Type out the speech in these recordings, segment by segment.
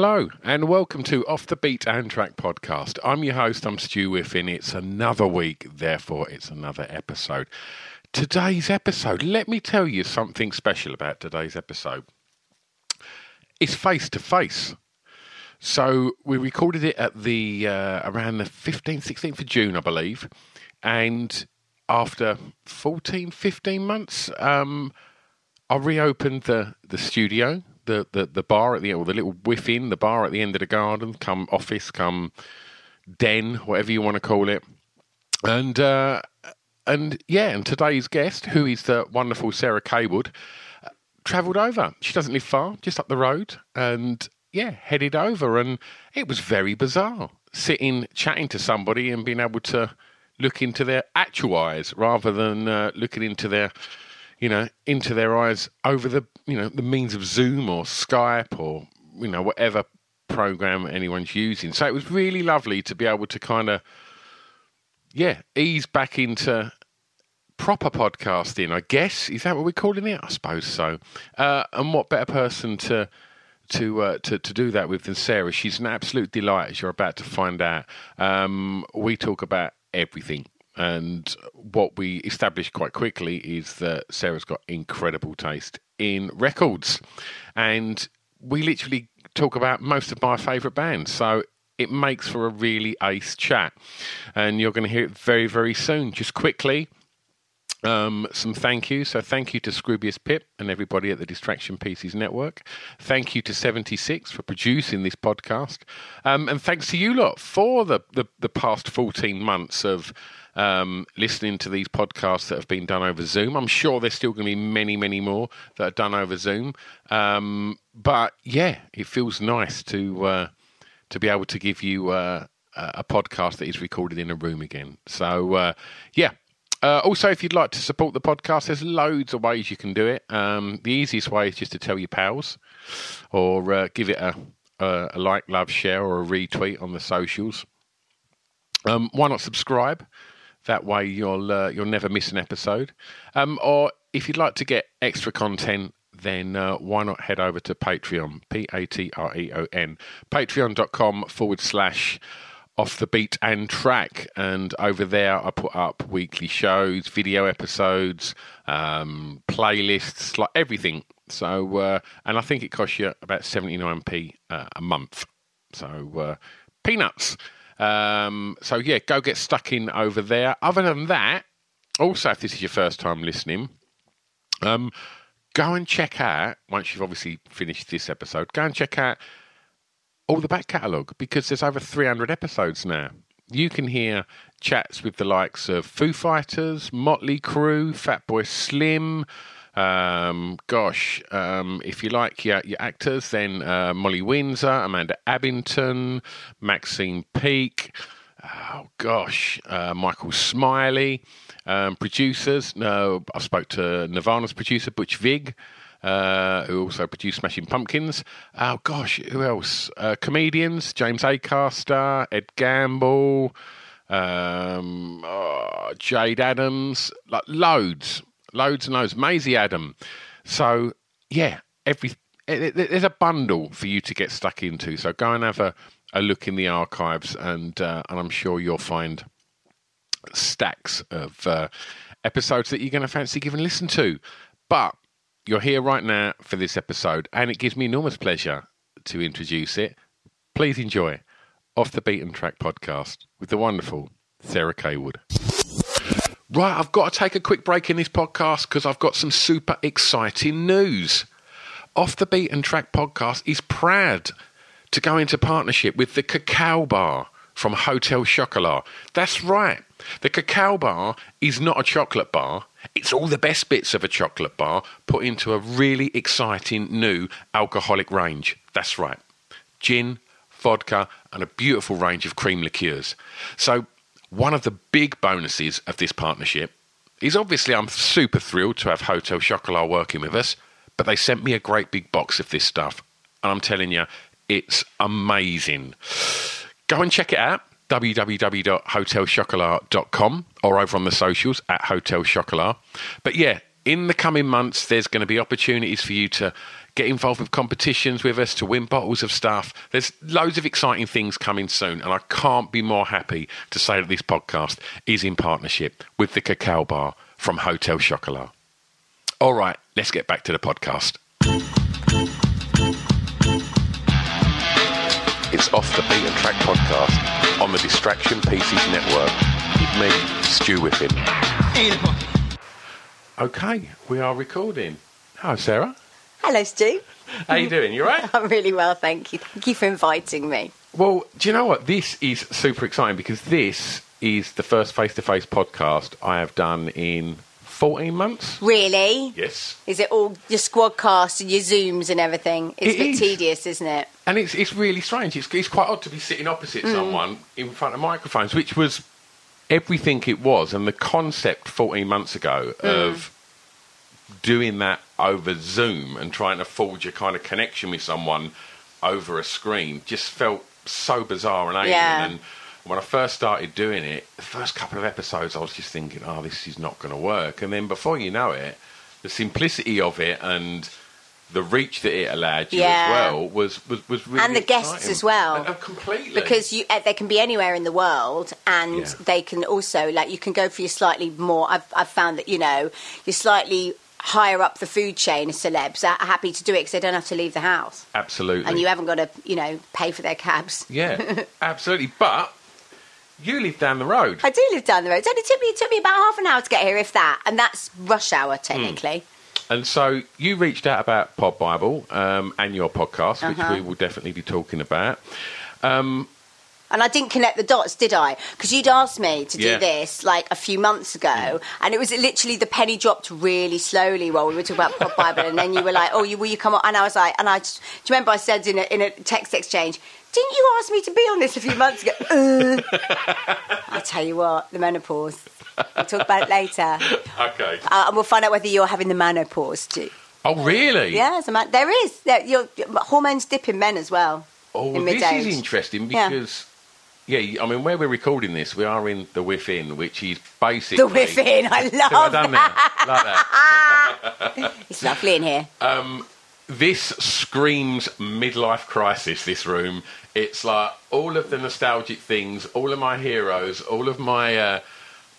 Hello, and welcome to Off the Beaten Track podcast. I'm your host, I'm Stu Whiffen. It's another week, therefore, it's another episode. Today's episode, let me tell you something special about today's episode. It's face to face. So we recorded it at the uh, around the 15th, 16th of June, I believe. And after 14, 15 months, um, I reopened the, the studio, the, the, the bar at the or the little Whiff Inn, the bar at the end of the garden, come office, come den, whatever you want to call it. And uh, and yeah, and today's guest, who is the wonderful Sarah Cawood, uh, travelled over. She doesn't live far, just up the road, and yeah, headed over. And it was very bizarre sitting, chatting to somebody, and being able to look into their actual eyes rather than uh, looking into their you know, into their eyes over the, you know, the means of Zoom or Skype or, you know, whatever program anyone's using. So it was really lovely to be able to kind of, yeah, ease back into proper podcasting, I guess. Is that what we're calling it? I suppose so. Uh, and what better person to to, uh, to to do that with than Sarah? She's an absolute delight, as you're about to find out. Um, we talk about everything. And what we established quite quickly is that Sarah's got incredible taste in records. And we literally talk about most of my favourite bands. So it makes for a really ace chat. And you're going to hear it very, very soon. Just quickly, um, some thank you. So thank you to Scroobius Pip and everybody at the Distraction Pieces Network. Thank you to 76 for producing this podcast. Um, and thanks to you lot for the, the, the past 14 months of um, listening to these podcasts that have been done over Zoom. I'm sure there's still going to be many, many more that are done over Zoom. Um, but yeah, it feels nice to uh, to be able to give you uh, a podcast that is recorded in a room again. So uh, yeah. Uh, also, if you'd like to support the podcast, there's loads of ways you can do it. Um, the easiest way is just to tell your pals, or uh, give it a, a, a like, love, share, or a retweet on the socials. Um, why not subscribe? That way you'll uh, you'll never miss an episode. Um, or if you'd like to get extra content, then uh, why not head over to Patreon, P A T R E O N, patreon.com forward slash off the beat and track. And over there, I put up weekly shows, video episodes, um, playlists, like everything. So, uh, and I think it costs you about 79p uh, a month. So, uh, peanuts. Um, so yeah, go get stuck in over there. Other than that, also if this is your first time listening, um, go and check out once you've obviously finished this episode. Go and check out all the back catalogue because there's over 300 episodes now. You can hear chats with the likes of Foo Fighters, Motley Crue, Fatboy Slim. Um, gosh, um, if you like your, your actors, then uh, Molly Windsor, Amanda Abbington, Maxine Peake. Oh gosh, uh, Michael Smiley. Um, producers, no, I spoke to Nirvana's producer Butch Vig, uh, who also produced Smashing Pumpkins. Oh gosh, who else? Uh, comedians: James Acaster, Ed Gamble, um, oh, Jade Adams, like loads, loads and loads. Maisie Adam. So yeah, every it, it, there's a bundle for you to get stuck into. So go and have a, a look in the archives, and uh, and I'm sure you'll find stacks of uh, episodes that you're going to fancy giving listen to. But you're here right now for this episode, and it gives me enormous pleasure to introduce it. Please enjoy Off the Beaten Track podcast with the wonderful Sarah Cawood. Right, I've got to take a quick break in this podcast because I've got some super exciting news. Off the Beaten Track podcast is proud to go into partnership with the Cacao Bar from Hotel Chocolat. That's right. The Cacao Bar is not a chocolate bar. It's all the best bits of a chocolate bar put into a really exciting new alcoholic range. That's right. Gin, vodka, and a beautiful range of cream liqueurs. So, one of the big bonuses of this partnership is obviously I'm super thrilled to have Hotel Chocolat working with us, but they sent me a great big box of this stuff. And I'm telling you, it's amazing. Go and check it out www.hotelchocolat.com or over on the socials at Hotel Chocolat. But yeah, in the coming months, there's going to be opportunities for you to get involved with competitions with us, to win bottles of stuff. There's loads of exciting things coming soon, and I can't be more happy to say that this podcast is in partnership with the Cacao Bar from Hotel Chocolat. All right, let's get back to the podcast. It's Off the Beaten Track podcast on the Distraction Pieces Network with me, Stu Whiffen. Okay, we are recording. Hi, Sarah. Hello, Stu. How are you doing? You right? I'm really well, thank you. Thank you for inviting me. Well, do you know what? This is super exciting because this is the first face-to-face podcast I have done in 14 months. Really? Yes. Is it all your Squadcast and your zooms and everything? It's It a bit is. tedious, isn't it? And it's it's really strange. It's, it's quite odd to be sitting opposite mm. someone in front of microphones, which was everything it was. And the concept 14 months ago mm. of doing that over Zoom and trying to forge a kind of connection with someone over a screen just felt so bizarre and alien. Yeah. And when I first started doing it, the first couple of episodes, I was just thinking, oh, this is not going to work. And then before you know it, the simplicity of it and the reach that it allowed you Yeah. as well was was, was really And the guests as well. And- and completely Because you, uh, they can be anywhere in the world, and Yeah. they can also like you can go for your slightly more. I've I've found that you know you're slightly higher up the food chain. Of celebs are happy to do it because they don't have to leave the house, absolutely and you haven't got to you know pay for their cabs. yeah absolutely but you live down the road I do live down the road. It only took me it took me about half an hour to get here, if that, and that's rush hour technically. and so you reached out about Pod Bible um, and your podcast which Uh-huh. we will definitely be talking about And I didn't connect the dots, did I? Because you'd asked me to do Yeah. this like a few months ago, and it was literally the penny dropped really slowly while we were talking about Pod Bible, and then you were like, "Oh, you, will you come on?" And I was like, and I just, do you remember I said in a, in a text exchange, "Didn't you ask me to be on this a few months ago?" uh. I tell you what, the menopause. We'll talk about it later, okay uh, and we'll find out whether you're having the menopause too. oh really Yeah, as a man, there is. There, your, hormones dip in men as well. oh in this is interesting because yeah. I mean where we're recording this we are in the Whiff Inn which is basically The Whiff Inn, I See what I've love done that. like that It's lovely in here. this screams midlife crisis this room it's like all of the nostalgic things all of my heroes all of my uh,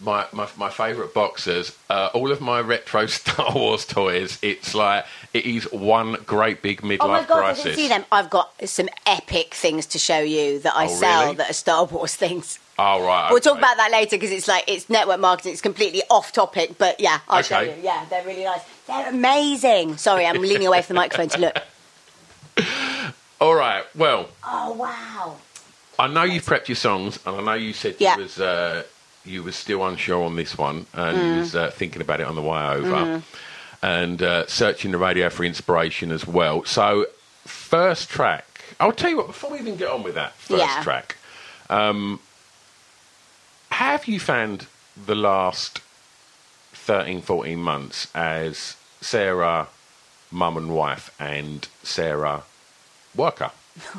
my, my, my favourite boxers, uh, all of my retro Star Wars toys. It's like it is one great big midlife crisis. Oh my god, crisis. I didn't see them. I've got some epic things to show you that I Oh, sell really? that are Star Wars things. Oh right, We'll talk about that later because it's like it's network marketing. It's completely off topic, but yeah, I'll show Okay. you. Yeah, they're really nice. They're amazing. Sorry, I'm leaning away from the microphone to look. All right. Well, Oh wow. I know you prepped your songs, and I know you said Yeah. you was uh, you was still unsure on this one, and Mm. you was uh, thinking about it on the way over, and uh, searching the radio for inspiration as well. So, first track. I'll tell you what. Before we even get on with that first Yeah. track, um, have you found the last 13, 14 months as Sarah, mum and wife, and Sarah, worker?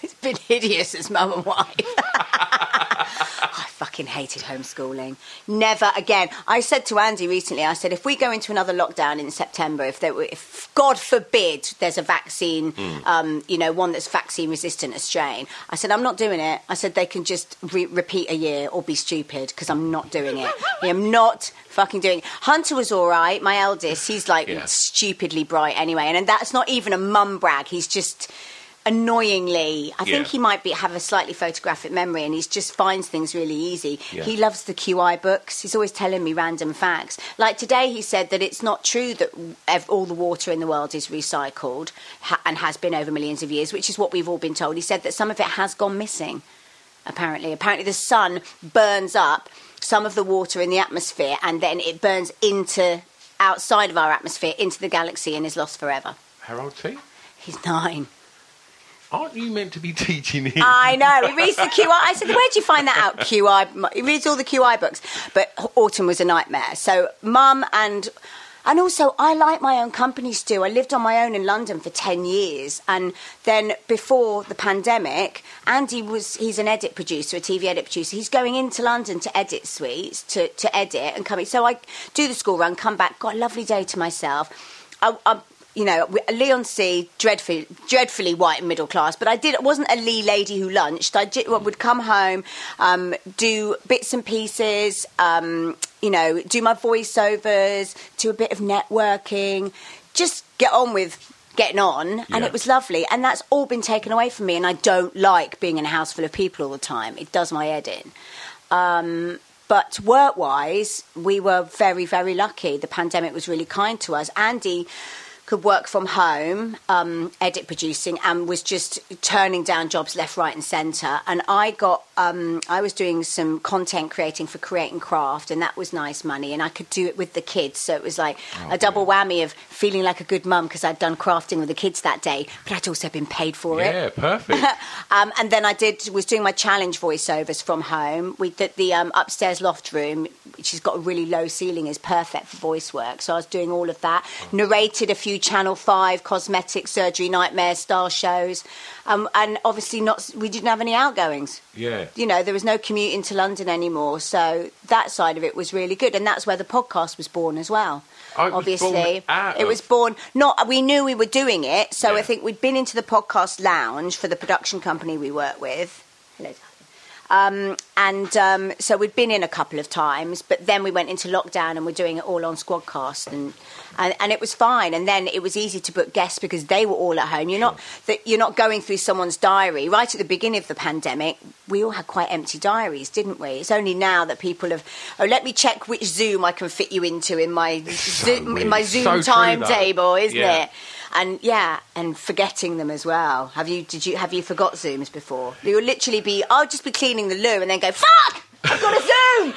It's been hideous as mum and wife. I fucking hated homeschooling. Never again. I said to Andy recently, I said, if we go into another lockdown in September, if there were, if God forbid there's a vaccine, um, you know, one that's vaccine resistant, a strain, I said, I'm not doing it. I said, they can just re- repeat a year or be stupid because I'm not doing it. I am not fucking doing it. Hunter was all right, my eldest. He's like Yeah. stupidly bright anyway. And, And that's not even a mum brag. He's just annoyingly i think he might be have a slightly photographic memory and he just finds things really easy. Yeah. he loves the QI books. He's always telling me random facts. Like today he said that it's not true that ev- all the water in the world is recycled ha- and has been over millions of years which is what we've all been told. He said that some of it has gone missing apparently. Apparently the sun burns up some of the water in the atmosphere and then it burns into outside of our atmosphere into the galaxy and is lost forever. How old's he? he's nine Aren't you meant to be teaching him? I know. He reads the QI. I said, "Where'd you find that out?" QI. He reads all the QI books, but autumn was a nightmare. So, mum and and also I like my own company, Stu. I lived on my own in London for ten years, and then before the pandemic, Andy was he's an edit producer, a TV edit producer. He's going into London to edit suites to to edit and coming. So I do the school run, come back, got a lovely day to myself. I, I you know, Leigh-on-Sea, dreadfully, dreadfully white and middle class, but I did. Wasn't a Lee lady who lunched. I did, would come home, um, do bits and pieces, um, you know, do my voiceovers, do a bit of networking, just get on with getting on, and Yeah. it was lovely. And that's all been taken away from me, and I don't like being in a house full of people all the time. It does my head in. Um, but work wise, we were very, very lucky. The pandemic was really kind to us. Andy could work from home, um, edit producing, and was just turning down jobs left, right, and centre. And I got, um, I was doing some content creating for Create and Craft, and that was nice money. And I could do it with the kids, so it was like a double whammy of feeling like a good mum because I'd done crafting with the kids that day, but I'd also been paid for it. Yeah, perfect. Um, and then I did was doing my challenge voiceovers from home. We did the um, upstairs loft room, which has got a really low ceiling, is perfect for voice work. So I was doing all of that. Narrated a few Channel Five cosmetic surgery nightmare style shows, um, and obviously not. We didn't have any outgoings. Yeah. You know, there was no commute into London anymore, so that side of it was really good, and that's where the podcast was born as well. Oh, it was obviously, born out it was born. Not we knew we were doing it, so Yeah. I think we'd been into the podcast lounge for the production company we work with. Hello. Um, and um, so we'd been in a couple of times, but then we went into lockdown and we're doing it all on Squadcast, and, and and it was fine. And then it was easy to book guests because they were all at home. You're not that you're not going through someone's diary. Right at the beginning of the pandemic, we all had quite empty diaries, didn't we? It's only now that people have. Oh, let me check which Zoom I can fit you into in my so Zoom, in my Zoom though. timetable, isn't Yeah. it? And yeah, and forgetting them as well. Have you? Did you? Have you forgot Zooms before? You'll literally be. I'll just be cleaning the loo and then go. Fuck! I've got a Zoom.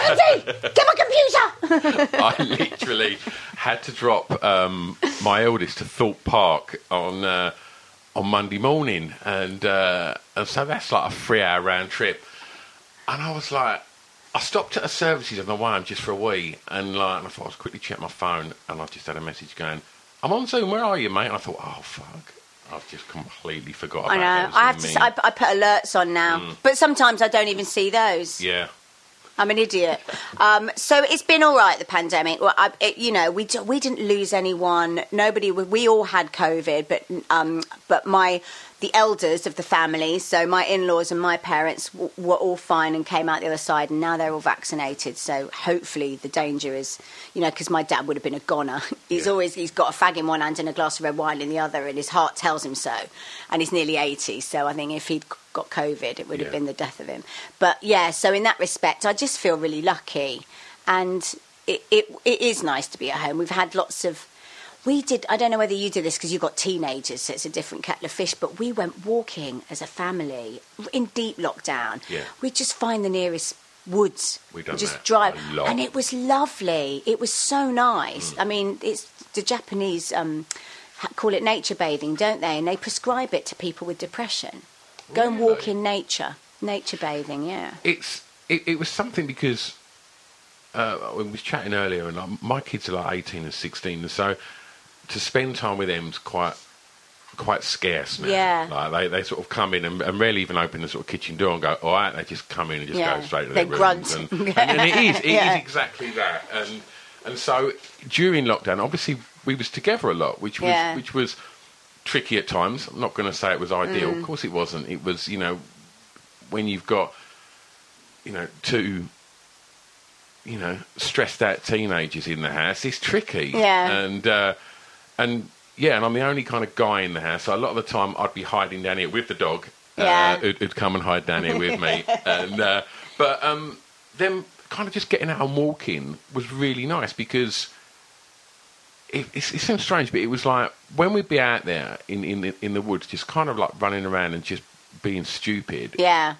Andy, get my computer. I literally had to drop um, my eldest to Thorpe Park on uh, on Monday morning, and uh, and so that's like a three-hour round trip. And I was like, I stopped at a services on the way just for a wee, and like, and I thought I was quickly check my phone, and I just had a message going, "I'm on Zoom. Where are you, mate?" And I thought, oh fuck. I've just completely forgot I about know. those I have to. s- I, I put alerts on now, but sometimes I don't even see those. Yeah. I'm an idiot. Um, so it's been all right. The pandemic. Well, I, it, you know, we d- we didn't lose anyone. Nobody. We, we all had COVID, but um, but my the elders of the family, so my in-laws and my parents w- were all fine and came out the other side, and now they're all vaccinated. So hopefully the danger is, you know, because my dad would have been a goner. He's Yeah. always he's got a fag in one hand and a glass of red wine in the other, and his heart tells him so. And he's nearly eighty, so I think if he'd got COVID, it would have Yeah. been the death of him. But yeah, so in that respect, I just feel really lucky, and it it, it is nice to be at home. We've had lots of. We did. I don't know whether you did this because you've got teenagers, so it's a different kettle of fish. But we went walking as a family in deep lockdown. Yeah. We just find the nearest woods. We just drive, and it was lovely. It was so nice. Mm. I mean, it's the Japanese um, call it nature bathing, don't they? And they prescribe it to people with depression. Go and walk in nature. Nature bathing, yeah. it's it, it was something because uh, we was chatting earlier, and like, my kids are like eighteen and sixteen, and so to spend time with them is quite quite scarce now. Yeah. Like they, they sort of come in and, and rarely even open the sort of kitchen door and go, all right, they just come in and just Yeah. go straight to They their grunt. rooms. And, and, and it is, it is Yeah. exactly that. And and so during lockdown, obviously we was together a lot, which was Yeah. which was tricky at times. I'm not going to say it was ideal. Mm. Of course, it wasn't. It was, you know, when you've got, you know, two, you know, stressed out teenagers in the house, it's tricky. Yeah. And uh, and yeah, and I'm the only kind of guy in the house. So a lot of the time, I'd be hiding down here with the dog. Yeah. Uh, who'd, who'd come and hide down here with me. and uh, but um, them kind of just getting out and walking was really nice because it, it, it seems strange, but it was like when we'd be out there in, in, the, in the woods, just kind of like running around and just being stupid, Yeah.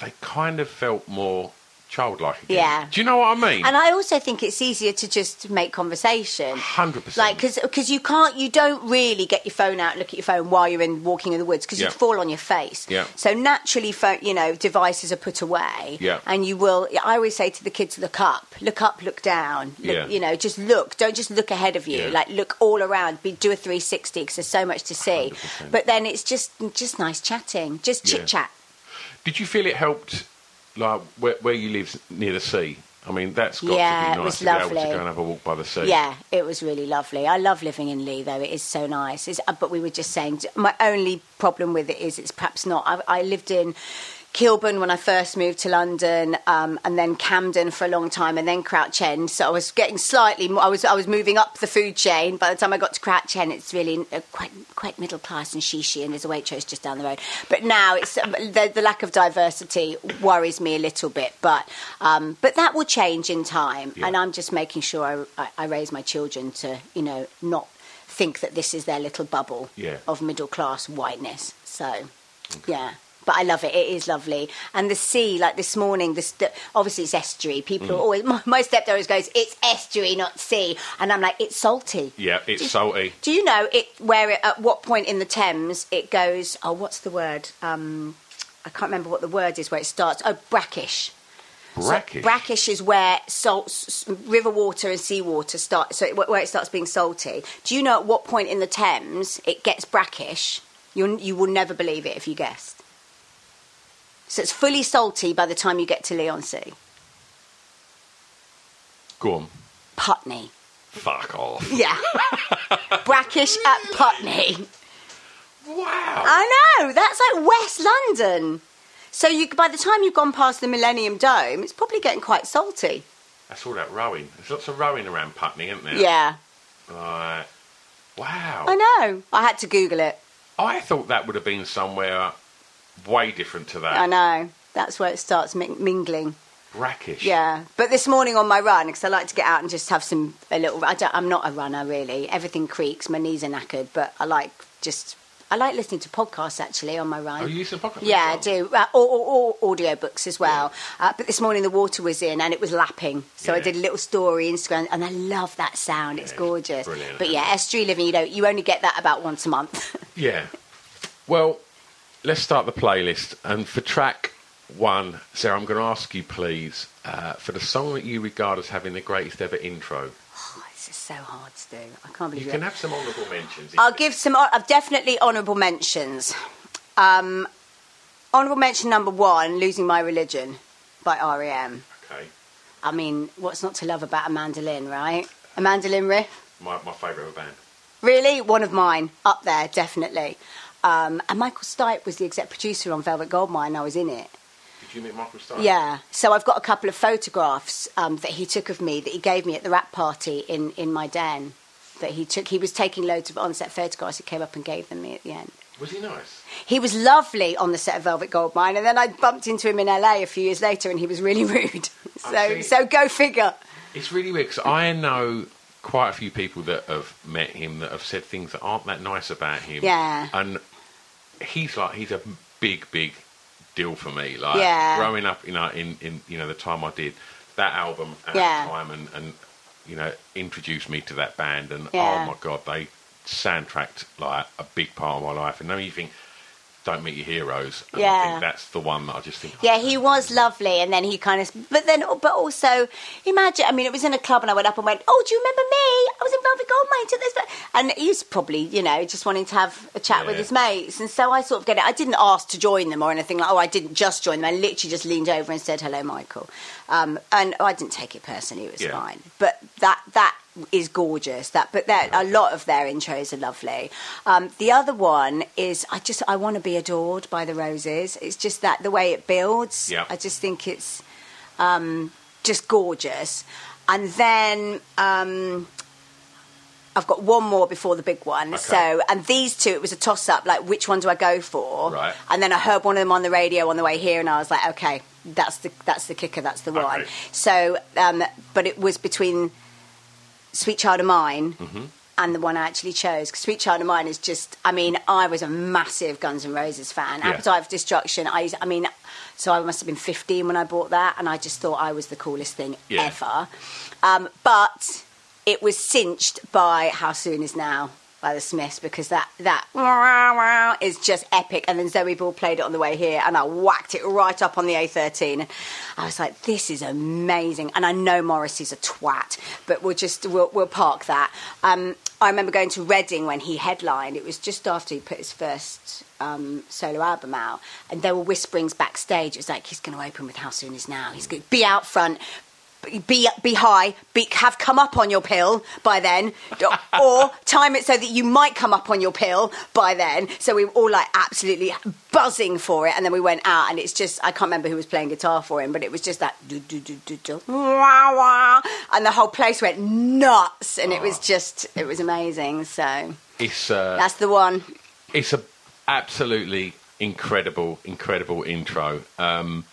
they kind of felt more childlike again. Yeah. Do you know what I mean? And I also think it's easier to just make conversation. 100%. Like, because you can't, you don't really get your phone out and look at your phone while you're in walking in the woods because Yeah. you'd fall on your face. Yeah. So naturally, pho- you know, devices are put away. Yeah. And you will. I always say to the kids, look up, look up, look down. Look, Yeah. You know, just look. Don't just look ahead of you. Yeah. Like look all around. Be do a 360 because there's so much to see. 100%. But then it's just just nice chatting, just chit chat. Did you feel it helped, like where, where you live near the sea? I mean, that's got Yeah, to be nice to be able to go and have a walk by the sea. Yeah, it was really lovely. I love living in Leigh, though. It is so nice. It's, uh, but we were just saying, my only problem with it is it's perhaps not. I, I lived in Kilburn when I first moved to London, um, and then Camden for a long time, and then Crouch End. So I was getting slightly. More, I was I was moving up the food chain. By the time I got to Crouch End, it's really uh, quite quite middle class and shishy, and there's a Waitrose just down the road. But now it's um, the, the lack of diversity worries me a little bit. But um, but that will change in time, Yeah. and I'm just making sure I, I, I raise my children to you know not think that this is their little bubble Yeah. of middle class whiteness. So yeah. But I love it. It is lovely, and the sea. Like this morning, this the, obviously it's estuary. People Mm. are always my, my stepdad always goes, "It's estuary, not sea," and I'm like, "It's salty." Yeah, it's salty. Do you know it where it, at what point in the Thames it goes? Oh, what's the word? Um, I can't remember what the word is where it starts. Oh, brackish. So Brackish. brackish is where salt, river water and seawater start. So it, where it starts being salty. Do you know at what point in the Thames it gets brackish? You you will never believe it if you guessed. So it's fully salty by the time you get to Leigh-on-Sea. Go on. Putney. Fuck off. Yeah. brackish at Putney. Wow. I know. That's like West London. So you, by the time you've gone past the Millennium Dome, it's probably getting quite salty. That's all that rowing. There's lots of rowing around Putney, isn't there? Yeah. Right. Wow. I know. I had to Google it. I thought that would have been somewhere way different to that. I know. That's where it starts ming- mingling. Brackish. Yeah. But this morning on my run, because I like to get out and just have some a little. I don't, I'm not a runner really. Everything creaks. My knees are knackered, but I like just. I like listening to podcasts actually on my run. Oh, you use some podcast? Yeah, I do. Uh, or, or, or audio books as well. Uh, but this morning the water was in and it was lapping. So I did a little story Instagram and I love that sound. It's Yeah, it's gorgeous. brilliant, but yeah, estuary living, you don't, you only get that about once a month. Yeah. Well, let's start the playlist. And for track one, Sarah, I'm going to ask you, please, uh, for the song that you regard as having the greatest ever intro. oh, this is so hard to do. I can't believe You it. can have some honourable mentions. I'll give some. I've definitely honourable mentions. Um, honourable mention number one: "Losing My Religion" by REM. Okay. I mean, what's not to love about a mandolin, right? A mandolin riff. My, my favourite band. Really, one of mine up there, definitely. Um, and Michael Stipe was the exec producer on Velvet Goldmine. I was in it. Did you meet Michael Stipe? Yeah. So I've got a couple of photographs um, that he took of me that he gave me at the wrap party in, in my den. That he took. He was taking loads of on-set photographs. He came up and gave them me at the end. Was he nice? He was lovely on the set of Velvet Goldmine, and then I bumped into him in LA a few years later, and he was really rude. So, so go figure. It's really weird because I know quite a few people that have met him that have said things that aren't that nice about him. Yeah. And he's like he's a big, big deal for me. Like Yeah. growing up, you know, in, in you know the time I did that album at Yeah. the time, and and you know introduced me to that band, and oh Yeah. oh my god, they soundtracked like a big part of my life. And then you think Don't Meet Your Heroes. And I Yeah. think that's the one that I just think. Yeah, he was lovely, and then he kind of, but then, but also, imagine. I mean, it was in a club, and I went up and went, "Oh, do you remember me? I was in Velvet Goldmine to this," and he's probably, you know, just wanting to have a chat with his mates, and so I sort of get it. I didn't ask to join them or anything like. Oh, I didn't just join them. I literally just leaned over and said, "Hello, Michael," um, and I didn't take it personally. It was Yeah. fine, but that that is gorgeous. That, but there, a lot of their intros are lovely. Um, the other one is I just I want to be adored by the roses. It's just that the way it builds. Yeah. I just think it's um, just gorgeous. And then um, I've got one more before the big one. Okay. So, and these two, it was a toss up. Like, which one do I go for? Right. And then I heard one of them on the radio on the way here, and I was like, okay, that's the that's the kicker. That's the one. Okay. So, um, but it was between Sweet Child of Mine. Mm-hmm. And the one I actually chose. Because Sweet Child of Mine is just, I mean, I was a massive Guns N' Roses fan. Yeah. Appetite for Destruction, I, I mean, so I must have been 15 when I bought that, and I just thought I was the coolest thing Yeah. ever. Um, but it was cinched by How Soon Is Now by the Smiths because that that is just epic. And then Zoe Ball played it on the way here, and I whacked it right up on the A13. I was like, "This is amazing." And I know Morrissey's a twat, but we'll just we'll, we'll park that. Um, I remember going to Reading when he headlined. It was just after he put his first um, solo album out, and there were whisperings backstage. It was like he's going to open with "How Soon Is Now." He's going to be out front be be high, be, have come up on your pill by then, or time it so that you might come up on your pill by then. So we were all like absolutely buzzing for it, and then we went out, and it's just I can't remember who was playing guitar for him, but it was just that do do do do do, wah, wah, and the whole place went nuts, and it was just it was amazing. So It's uh, that's the one. it's a absolutely incredible, incredible intro. Um,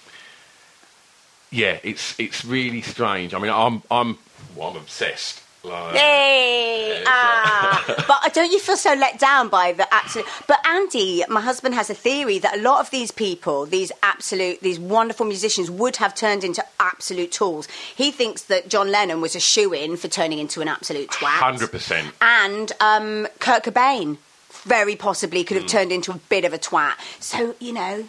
yeah, it's it's really strange. I mean, I'm I'm well, I'm obsessed. Like, Yay! Ah. but don't you feel so let down by the absolute? But Andy, my husband, has a theory that a lot of these people, these absolute, these wonderful musicians, would have turned into absolute tools. He thinks that John Lennon was a shoe in for turning into an absolute twat. Hundred percent. And um, Kurt Cobain very possibly could have turned into a bit of a twat. So you know.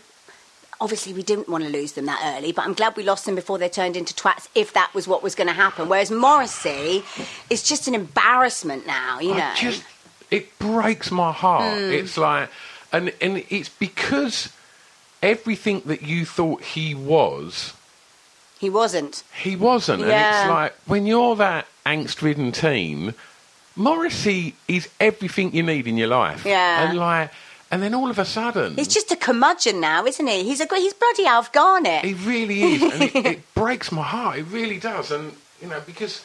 Obviously, we didn't want to lose them that early, but I'm glad we lost them before they turned into twats. If that was what was going to happen, whereas Morrissey is just an embarrassment now, you know. Just it breaks my heart. Hmm. It's like, and and it's because everything that you thought he was, he wasn't. he wasn't. And it's like when you're that angst-ridden teen, Morrissey is everything you need in your life. Yeah. and like, and then all of a sudden, He's just a curmudgeon now, isn't he? He's a he's bloody Alf Garnett. It really is, and it, it breaks my heart. It really does, and you know because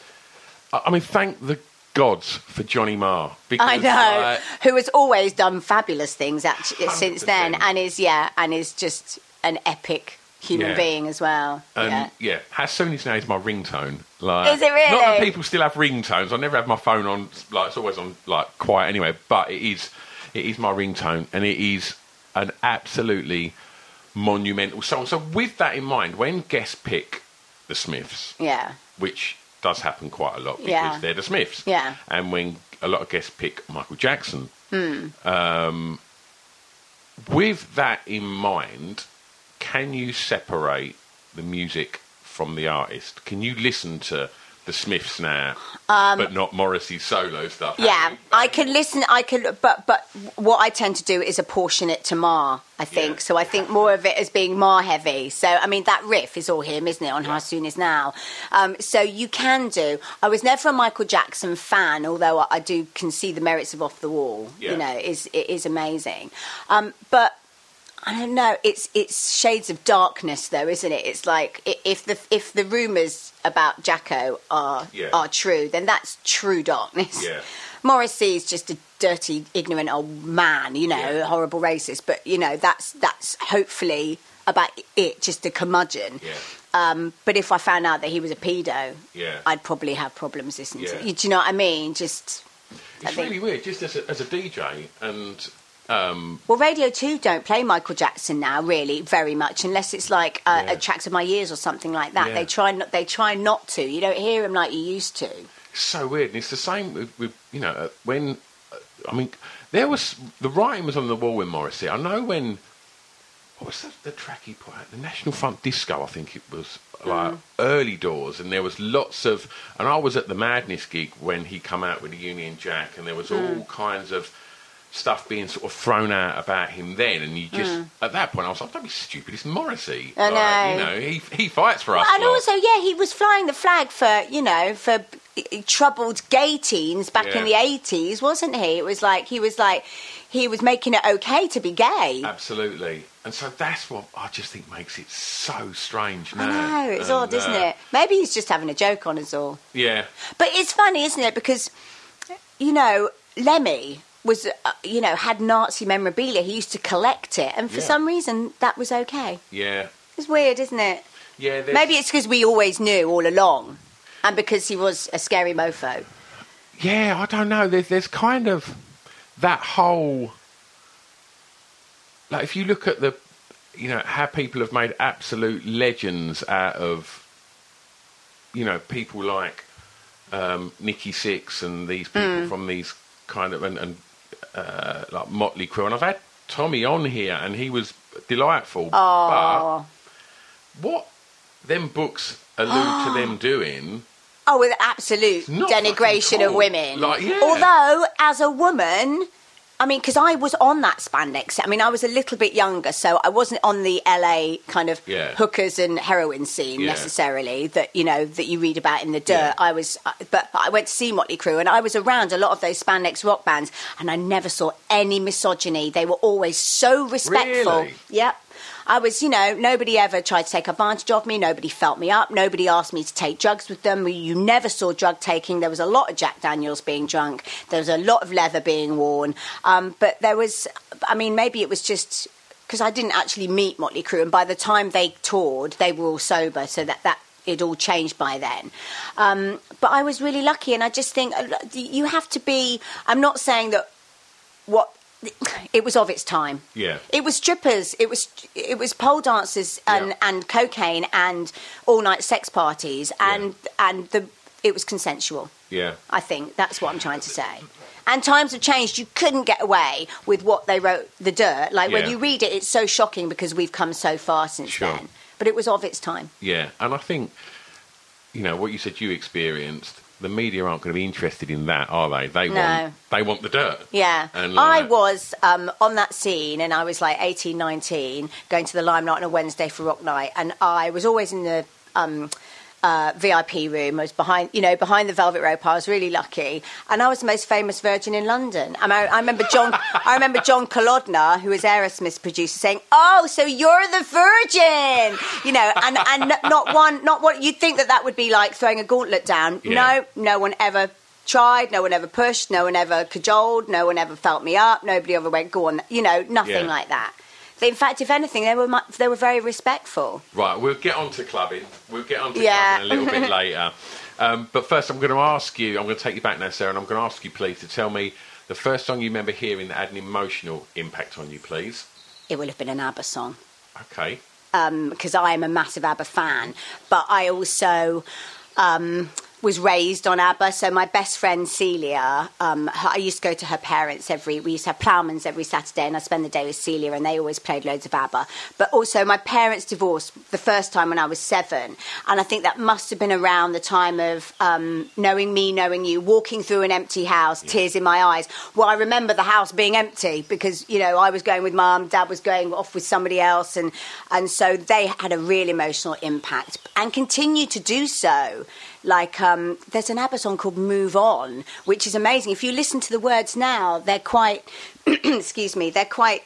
I mean, thank the gods for Johnny Marr. Because, I know, like, who has always done fabulous things actually since then, and is yeah, and is just an epic human Yeah. being as well. and yeah. yeah, Soon Now is my ringtone. Like, Is it really? Not that people still have ringtones. I never have my phone on. Like it's always on like quiet anyway. But it is, it is my ringtone, and it is an absolutely monumental song. So with that in mind, when guests pick the Smiths, yeah, which does happen quite a lot because Yeah. they're the Smiths. Yeah. And when a lot of guests pick Michael Jackson, Hmm. um, with that in mind, can you separate the music from the artist? Can you listen to the Smiths now, but not Morrissey's solo stuff? Um, yeah. I can listen. I can, but but what I tend to do is apportion it to Marr. I think Yeah. so. I think more of it as being Marr heavy. So I mean that riff is all him, isn't it? On How Soon Is Now. Um, so you can do. I was never a Michael Jackson fan, although I, I do can see the merits of Off the Wall. Yeah. You know, is it is amazing. Um, but I don't know. It's it's shades of darkness, though, isn't it? It's like if the if the rumours about Jacko are Yeah. are true, then that's true darkness. Yeah. Morrissey is just a dirty, ignorant old man, you know, Yeah. horrible racist. But you know, that's that's hopefully about it, just a curmudgeon. Yeah. Um, but if I found out that he was a pedo, Yeah. I'd probably have problems listening Yeah. to. it. Do you know what I mean? Just I It's think- really weird, just as a, as a DJ, and um, Well, Radio 2 don't play Michael Jackson now, really, very much, unless it's like uh, Yeah. a Tracks of My Years or something like that. Yeah. They try not. They try not to. You don't hear him like you used to. It's so weird, and it's the same with, with you know uh, when uh, I mean, there was the writing was on the wall with Morrissey. I know when. What was the, the track he put out? The National Front Disco, I think it was like early doors, and there was lots of. And I was at the Madness gig when he come out with the Union Jack, and there was all kinds of stuff being sort of thrown out about him then, and you just at that point I was like, "Don't be stupid! It's Morrissey. I Like, know. you know, he he fights for us." and lot. also, yeah, he was flying the flag for you know for troubled gay teens back in the eighties, wasn't he? It was like he was like he was making it okay to be gay. Absolutely. And so that's what I just think makes it so strange now. I know it's And, odd, isn't uh, it? Maybe he's just having a joke on us all. Yeah. But it's funny, isn't it? Because you know, Lemmy was uh, you know had Nazi memorabilia. He used to collect it, and for Yeah. some reason that was okay. Yeah. It's weird, isn't it? Yeah. there's- Maybe it's because we always knew all along, and because he was a scary mofo. Yeah, I don't know. There's, there's kind of that whole. Like, if you look at the. You know, how people have made absolute legends out of. You know, people like um, Nikki Sixx and these people from these kind of. And, and uh, like Motley Crue. And I've had Tommy on here and he was delightful. But what them books allude to them doing. Oh, with absolute not denigration of cool. women. Like, yeah. Although, as a woman, I mean, because I was on that spandex. I mean, I was a little bit younger, so I wasn't on the LA kind of Yeah. hookers and heroin scene Yeah. necessarily that you know that you read about in the dirt. Yeah. I was, uh, but I went to see Motley Crue, and I was around a lot of those spandex rock bands, and I never saw any misogyny. They were always so respectful. Really? Yep. I was, you know, nobody ever tried to take advantage of me. Nobody felt me up. Nobody asked me to take drugs with them. You never saw drug taking. There was a lot of Jack Daniels being drunk. There was a lot of leather being worn. Um, but there was, I mean, maybe it was just because I didn't actually meet Motley Crue, and by the time they toured, they were all sober. So that that it all changed by then. Um, but I was really lucky, and I just think uh, you have to be. I'm not saying that what it was of its time. Yeah. It was strippers. It was it was pole dancers and, Yeah. and cocaine and all night sex parties and and the it was consensual. Yeah. I think that's what I'm trying to say. And times have changed. You couldn't get away with what they wrote the dirt. Like when you read it, it's so shocking because we've come so far since Sure. then. But it was of its time. Yeah, and I think, you know, what you said you experienced, the media aren't going to be interested in that, are they? They No. want they want the dirt. Yeah. And I was um, on that scene and I was like 18, 19, going to the Limelight on a Wednesday for Rock Night. And I was always in the. Um, uh, VIP room. I was behind, you know, behind the velvet rope. I was really lucky, and I was the most famous virgin in London. And I, I remember John, I remember John Kalodner, who was Aerosmith's producer, saying, "Oh, so you're the virgin," you know, and and not one, not what you'd think that that would be like throwing a gauntlet down. Yeah. No, no one ever tried, no one ever pushed, no one ever cajoled, no one ever felt me up, nobody ever went, go on, you know, nothing Yeah. like that. In fact, if anything, they were they were very respectful. Right, we'll get on to clubbing. We'll get on to Yeah. clubbing a little bit later. Um, but first, I'm going to ask you. I'm going to take you back now, Sarah, and I'm going to ask you, please, to tell me the first song you remember hearing that had an emotional impact on you, please. It would have been an ABBA song. Okay. because I am a massive ABBA fan, but I also um, was raised on ABBA. So my best friend Celia, um, her, I used to go to her parents every. We used to have ploughmans every Saturday, and I spend the day with Celia, and they always played loads of ABBA. But also, my parents divorced the first time when I was seven, and I think that must have been around the time of um, knowing me, knowing you, walking through an empty house, tears in my eyes. Well, I remember the house being empty because you know I was going with mum, dad was going off with somebody else, and and so they had a real emotional impact and continue to do so. Like um, there's an ABBA song called "Move On," which is amazing. If you listen to the words now, they're quite, excuse me, they're quite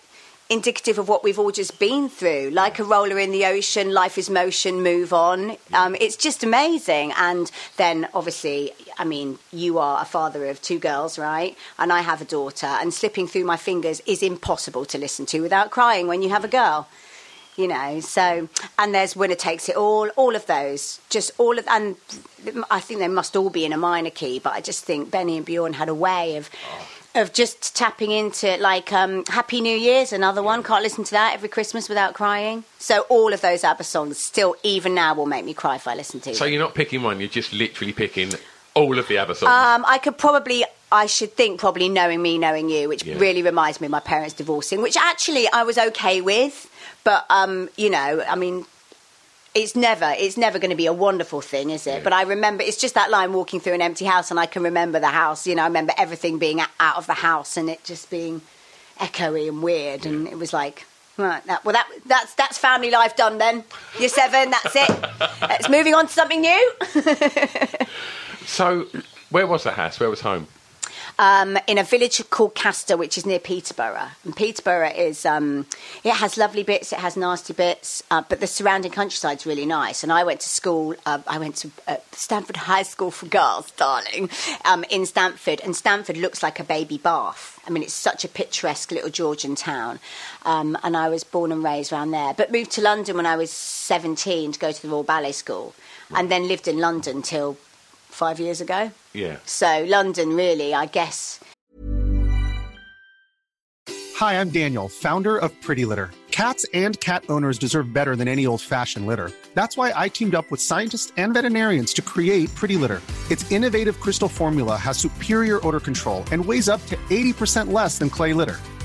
indicative of what we've all just been through. Like a roller in the ocean, life is motion, move on. Um, it's just amazing. And then obviously, I mean, you are a father of two girls, right? And I have a daughter, and slipping through my fingers is impossible to listen to without crying when you have a girl. You know, so and there's winner takes it all, all of those, just all of, and I think they must all be in a minor key. But I just think Benny and Bjorn had a way of of just tapping into like um, Happy New Year's, another one. Can't listen to that every Christmas without crying. So all of those ABBA songs still, even now, will make me cry if I listen to So them. you're not picking one, you're just literally picking all of the ABBA songs. Um, I could probably I should think probably knowing me, knowing you, which Yeah. really reminds me of my parents divorcing, which actually I was okay with. But um, you know, I mean, it's never it's never going to be a wonderful thing, is it? Yeah. But I remember it's just that line walking through an empty house, and I can remember the house. You know, I remember everything being out of the house and it just being echoey and weird, and it was like. Right, that, well, that, that's that's family life done then. you're seven, that's it. It's moving on to something new. So, where was the house? Where was home? Um, in a village called Castor, which is near Peterborough. And Peterborough is, um, it has lovely bits, it has nasty bits, uh, but the surrounding countryside's really nice. And I went to school, uh, I went to uh, Stamford High School for Girls, darling, um, in Stamford. And Stamford looks like a baby bath. I mean, it's such a picturesque little Georgian town. Um, and I was born and raised around there. But moved to London when I was 17 to go to the Royal Ballet School. And then lived in London till five years ago. Yeah. So London, really, I guess, Hi, I'm Daniel, founder of Pretty Litter. Cats and cat owners deserve better than any old fashioned litter. That's why I teamed up with scientists and veterinarians to create Pretty Litter. Its innovative crystal formula has superior odor control and weighs up to 80% less than clay litter.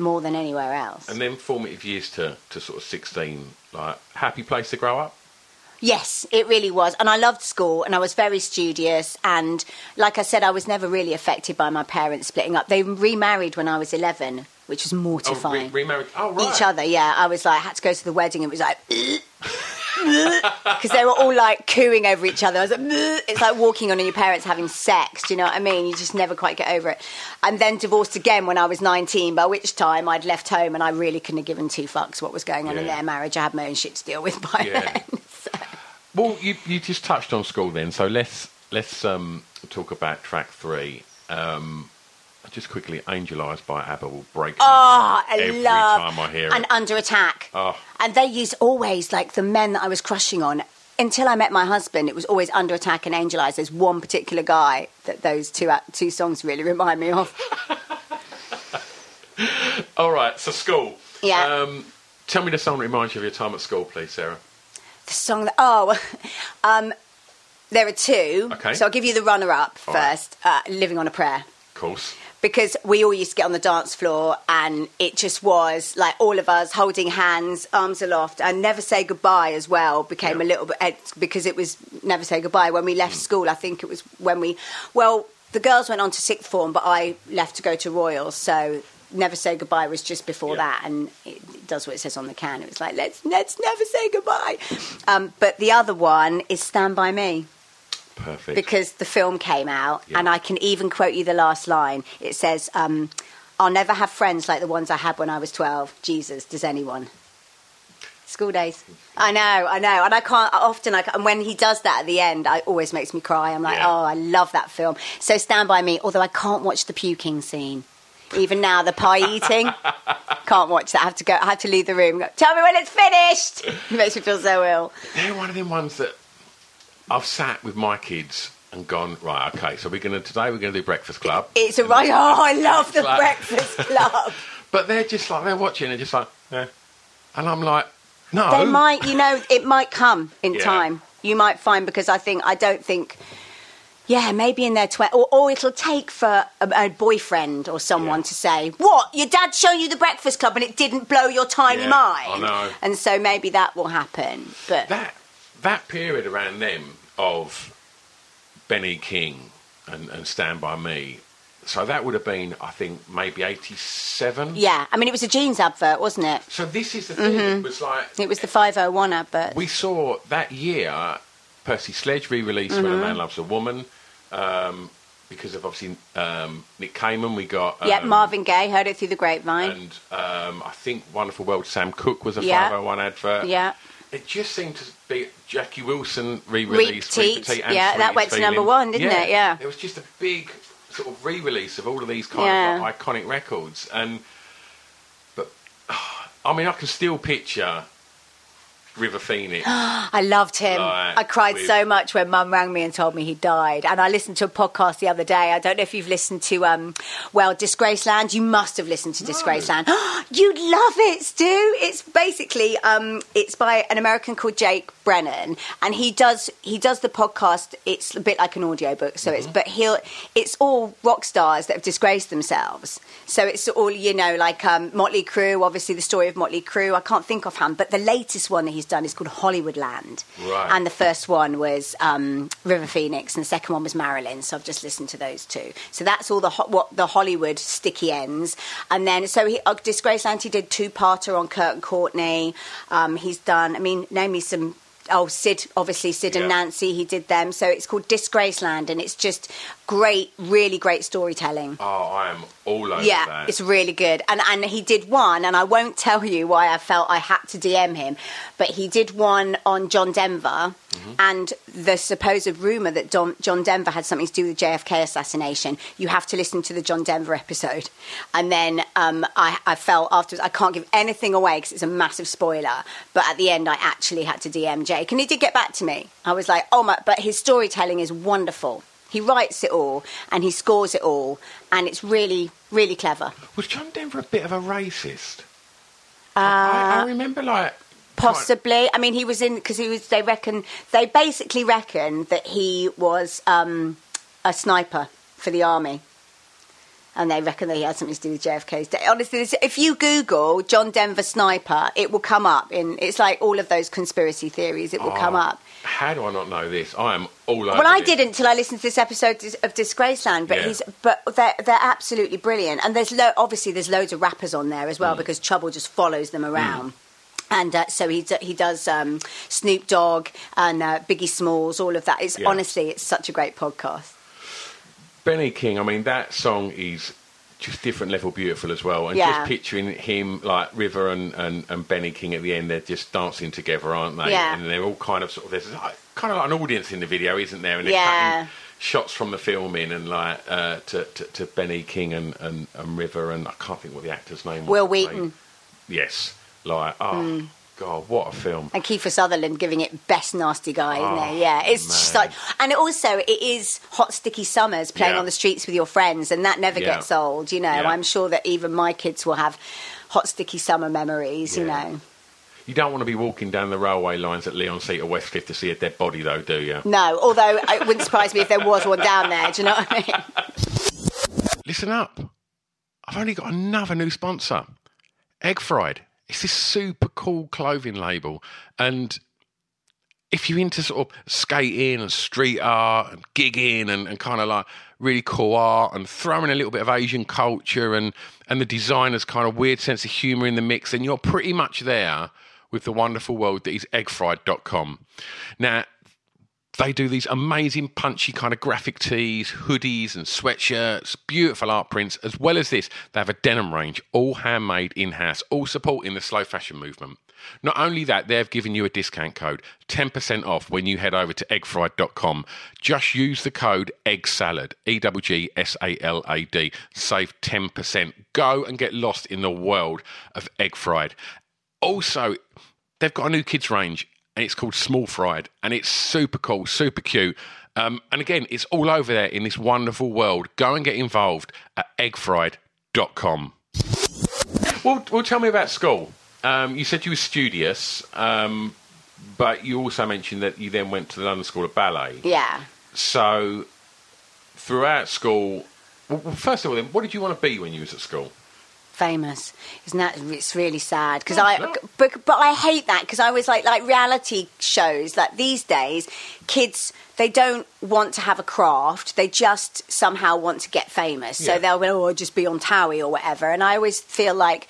more than anywhere else. And then formative years to, to sort of 16, like, happy place to grow up? Yes, it really was. And I loved school and I was very studious. And like I said, I was never really affected by my parents splitting up. They remarried when I was 11, which was Oh, mortifying. re- remarried. Oh, right. Each other, yeah. I was like, I had to go to the wedding. It was like, because they were all like cooing over each other. I was like, "Bleh." it's like walking on and your parents having sex. Do you know what I mean? You just never quite get over it. And then divorced again when I was 19, by which time I'd left home and I really couldn't have given two fucks what was going on in their marriage. I had my own shit to deal with by Yeah. then. So- Well, you, you just touched on school then, so let's let's um, talk about track three. Um, just quickly, "Angel Eyes" by ABBA will break. me Oh, I every love time I hear and it. Under Attack. Oh. And they used always like the men that I was crushing on. Until I met my husband, it was always Under Attack and Angel Eyes. There's one particular guy that those two two songs really remind me of. All right, so school. Yeah. Um, tell me the song that reminds you of your time at school, please, Sarah. The song that oh, um, there are two. Okay. So I'll give you the runner-up All right. first. Uh, Living on a Prayer. Of course. Because we all used to get on the dance floor and it just was like all of us holding hands, arms aloft, and never say goodbye as well became Yeah. a little bit eh, because it was never say goodbye when we left school. I think it was when we well the girls went on to sixth form, but I left to go to Royals, so. Never say goodbye was just before Yeah. that, and it, it does what it says on the can. It was like let's let's never say goodbye. Um, but the other one is Stand by Me Perfect. because the film came out, Yeah. and I can even quote you the last line. It says, um, "I'll never have friends like the ones I had when I was twelve. Jesus, does anyone?" School days. I know, I know, and I can't. Often, I, and when he does that at the end, it always makes me cry. I'm like, Yeah. oh, I love that film. So Stand by Me. Although I can't watch the puking scene. Even now, the pie eating, can't watch that. I have to go. I have to leave the room. Tell me when it's finished. It makes me feel so ill. They're one of them ones that I've sat with my kids and gone, right, okay, so we're gonna today we're gonna do Breakfast Club. It's a right. Oh, I love the Like- Breakfast Club. But they're just like they're watching, they're just like, yeah. And I'm like, no. They might, you know, it might come in Yeah. time. You might find because I think I don't think. Yeah, maybe in their twenties, or, or it'll take for a, a boyfriend or someone Yeah. to say, "What? Your dad showed you the Breakfast Club and it didn't blow your tiny Yeah, mind." I know. And so maybe that will happen. But that that period around them of Benny King and, and Stand By Me. So that would have been, I think, maybe 87. yeah, I mean, it was a jeans advert, wasn't it? So this is the thing. It was like It was the 501 advert. we saw that year Percy Sledge re-released When a Mm-hmm. Man Loves a Woman um, because of obviously um, Nick Kamen. We got um, yeah, Marvin Gaye heard it through the grapevine. and um, I think Wonderful World Sam Cooke was a Yeah. 501 advert. yeah. It just seemed to be Jackie Wilson Reek re-released. Teat, Reek and yeah, that went to number one, didn't it? Yeah. It was just a big sort of re-release of all of these kind Yeah. of like, iconic records, and but I mean, I can still picture River Phoenix. I loved him. Like, I cried with- so much when Mum rang me and told me he died. And I listened to a podcast the other day. I don't know if you've listened to, um, well, Disgraceland. You must have listened to Disgraceland. You'd love it, Stu. It's basically, um, it's by an American called Jake Brennan, and he does he does the podcast. It's a bit like an audiobook, so Mm-hmm. it's but he'll it's all rock stars that have disgraced themselves. So it's all you know, like um, Motley Crue. Obviously, the story of Motley Crue. I can't think offhand, but the latest one that he's done is called Hollywoodland. Right. And the first one was um, River Phoenix, and the second one was Marilyn. So I've just listened to those two. So that's all the ho- what the Hollywood sticky ends. And then so he uh, Disgraceland. He did two parter on Kurt and Courtney. Um, he's done. I mean, name me some. Oh, Sid, obviously Sid and Yeah. Nancy, he did them. So it's called Disgraceland, and it's just great, really great storytelling. Oh, I am all over Yeah, that. it's really good. And and he did one, and I won't tell you why I felt I had to DM him, but he did one on John Denver Mm-hmm. and the supposed rumor that Don, John Denver had something to do with the JFK assassination. You have to listen to the John Denver episode, and then um, I, I felt afterwards I can't give anything away because it's a massive spoiler. But at the end, I actually had to DM Jake, and he did get back to me. I was like, oh my! But his storytelling is wonderful. He writes it all and he scores it all, and it's really, really clever. Was John Denver a bit of a racist? I, I remember like Possibly. I mean, he was in because he was. They reckon they basically reckon that he was um, a sniper for the army, and they reckon that he had something to do with JFK's. death. Honestly, this- if you Google John Denver sniper, it will come up. In it's like all of those conspiracy theories. It will come Oh, up. How do I not know this? I am all over. Well, I this. didn't until I listened to this episode of Disgraceland, but Yeah. he's but they're they're absolutely brilliant, and there's lo- obviously there's loads of rappers on there as Mm. well because Trouble just follows them around. And uh, so he d- he does um, Snoop Dogg and uh, Biggie Smalls, all of that. It's Yeah. honestly, it's such a great podcast. Benny King. I mean, that song is just different level beautiful as well. And Yeah. just picturing him like River and, and, and Benny King at the end, they're just dancing together, aren't they? Yeah. And they're all kind of sort of there's like, kind of like an audience in the video, isn't there? And they're Yeah. cutting shots from the film in and like uh, to, to to Benny King and, and, and River and I can't think what the actor's name was. Wil Wheaton. Yes. Like oh god, what a film. And Kiefer Sutherland giving it best nasty guy, isn't Oh, it? Yeah, it's just like, and also it is hot sticky summers playing Yeah. on the streets with your friends, and that never Yeah. gets old. You know, Yeah. I'm sure that even my kids will have hot sticky summer memories. You know, You don't want to be walking down the railway lines at Leigh-on-Sea or Westcliff to see a dead body, though, do you? no. Although it wouldn't surprise me if there was one down there. Do you know what I mean? Listen up. I've only got another new sponsor Egg Fried. It's this super cool clothing label. And if you're into sort of skating and street art and gigging and, and kind of like really cool art and throwing a little bit of Asian culture and, and the designer's kind of weird sense of humour in the mix, then you're pretty much there with the wonderful world that is eggfried.com. Now, they do these amazing punchy kind of graphic tees, hoodies, and sweatshirts, beautiful art prints, as well as this, they have a denim range, all handmade in house, all supporting the slow fashion movement. Not only that, they've given you a discount code, 10% off when you head over to eggfried.com. Just use the code EGGSALAD, E W G S A L A D, save 10%. Go and get lost in the world of egg fried. Also, they've got a new kids range and it's called Small Fried and it's super cool, super cute. Um, and again, it's all over there in this wonderful world. Go and get involved at eggfried.com. Well, well, tell me about school. Um, you said you were studious. Um, but you also mentioned that you then went to the London School of Ballet. Yeah. So throughout school, well, first of all, then, what did you want to be when you was at school? Famous. Isn't that? It's really sad because oh, I, no. but, but I hate that because I was like like reality shows. Like these days, kids they don't want to have a craft. They just somehow want to get famous. So they'll oh, just be on Towie or whatever. And I always feel like.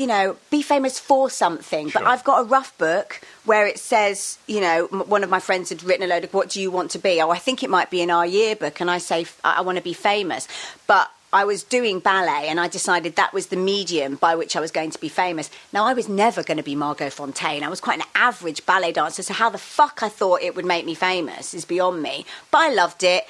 You know, be famous for something. But I've got a rough book where it says, you know, m- one of my friends had written a load of what do you want to be? Oh, I think it might be in our yearbook. And I say, "I want to be famous. But I was doing ballet and I decided that was the medium by which I was going to be famous. Now, I was never going to be Margot Fonteyn. I was quite an average ballet dancer, so how the fuck I thought it would make me famous is beyond me. But I loved it.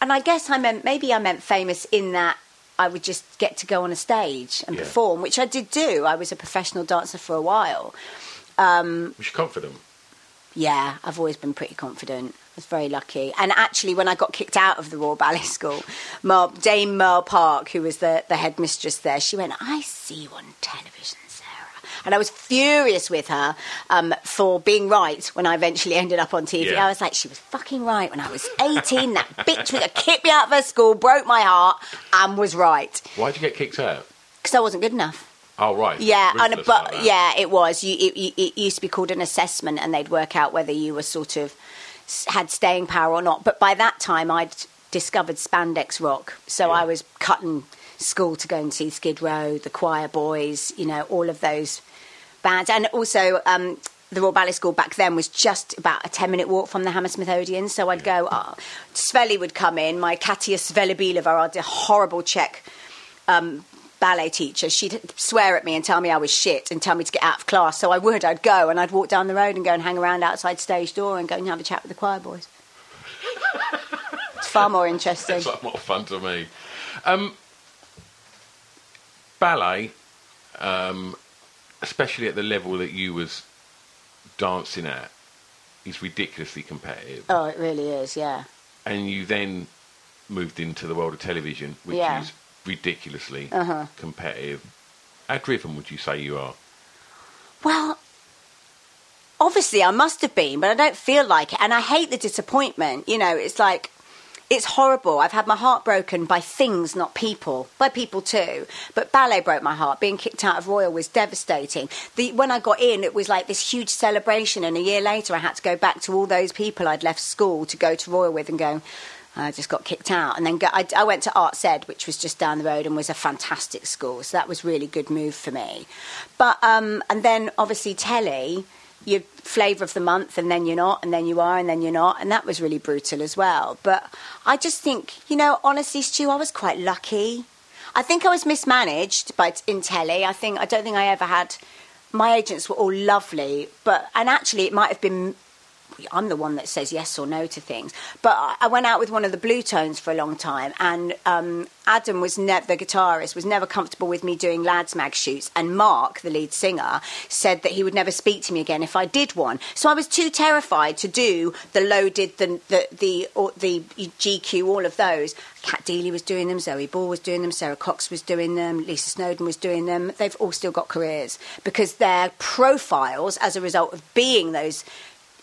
And I guess I meant, maybe I meant famous in that I would just get to go on a stage and Yeah. perform, which I did do. I was a professional dancer for a while. Was you confident? Yeah, I've always been pretty confident. Was very lucky. And actually, when I got kicked out of the Royal Ballet School, Dame Merle Park, who was the, the headmistress there, she went, I see you on television, Sarah. And I was furious with her um, for being right when I eventually ended up on TV. Yeah. I was like, she was fucking right when I was 18. that bitch was kicked me out of her school, broke my heart, and was right. Why did you get kicked out? Because I wasn't good enough. Oh, right. Yeah, and but like yeah, it was. You, it, it, used to be called an assessment, and they'd work out whether you were sort of had staying power or not. But by that time, I'd discovered spandex rock, so Yeah. I was cutting school to go and see Skid Row, the Choir Boys, you know, all of those bands, and also. Um, the Royal Ballet School back then was just about a 10 minute walk from the Hammersmith Odeon. So I'd go, oh, Sveli would come in, my Katia Svelibilova, our horrible Czech um, ballet teacher, she'd swear at me and tell me I was shit and tell me to get out of class. So I would, I'd go and I'd walk down the road and go and hang around outside stage door and go and have a chat with the choir boys. it's far more interesting. It's like more fun to me. Um, ballet, um, especially at the level that you was dancing at, is ridiculously competitive. Oh, it really is, yeah. And you then moved into the world of television, which Yeah. is ridiculously Uh-huh. competitive. How driven would you say you are? Well, obviously I must have been, but I don't feel like it. And I hate the disappointment. You know, it's like, it's horrible. I've had my heart broken by things, not people. By people too. But ballet broke my heart. Being kicked out of Royal was devastating. The, when I got in, it was like this huge celebration. And a year later, I had to go back to all those people I'd left school to go to Royal with and go, I just got kicked out. And then go, I, I went to Arts Ed, which was just down the road and was a fantastic school. So that was really good move for me. But, um, and then obviously telly, you're flavour of the month and then you're not, and then you are, and then you're not. And that was really brutal as well. But I just think, you know, honestly, Stu, I was quite lucky. I think I was mismanaged by, in telly. I think, I don't think I ever had, my agents were all lovely, but, and actually it might have been I'm the one that says yes or no to things. But I- went out with one of the Bluetones for a long time, and um, Adam was never the guitarist was never comfortable with me doing lads mag shoots, and Mark, the lead singer, said that he would never speak to me again if I did one. So I was too terrified to do the loaded, the the the, the GQ, all of those. Cat Deeley was doing them, Zoe Ball was doing them, Sara Cox was doing them, Lisa Snowdon was doing them. They've all still got careers because their profiles, as a result of being those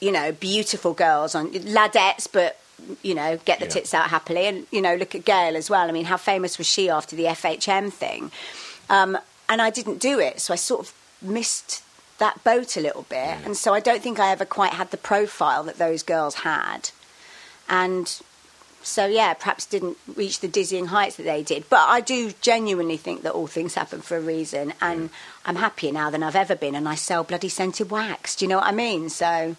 you know, beautiful girls on ladettes, but you know, get the Yeah. tits out happily. And you know, look at Gail as well. I mean, how famous was she after the FHM thing? Um, and I didn't do it, so I sort of missed that boat a little bit. And so I don't think I ever quite had the profile that those girls had. And so yeah, perhaps didn't reach the dizzying heights that they did. But I do genuinely think that all things happen for a reason, and I'm happier now than I've ever been. And I sell bloody scented wax. Do you know what I mean? So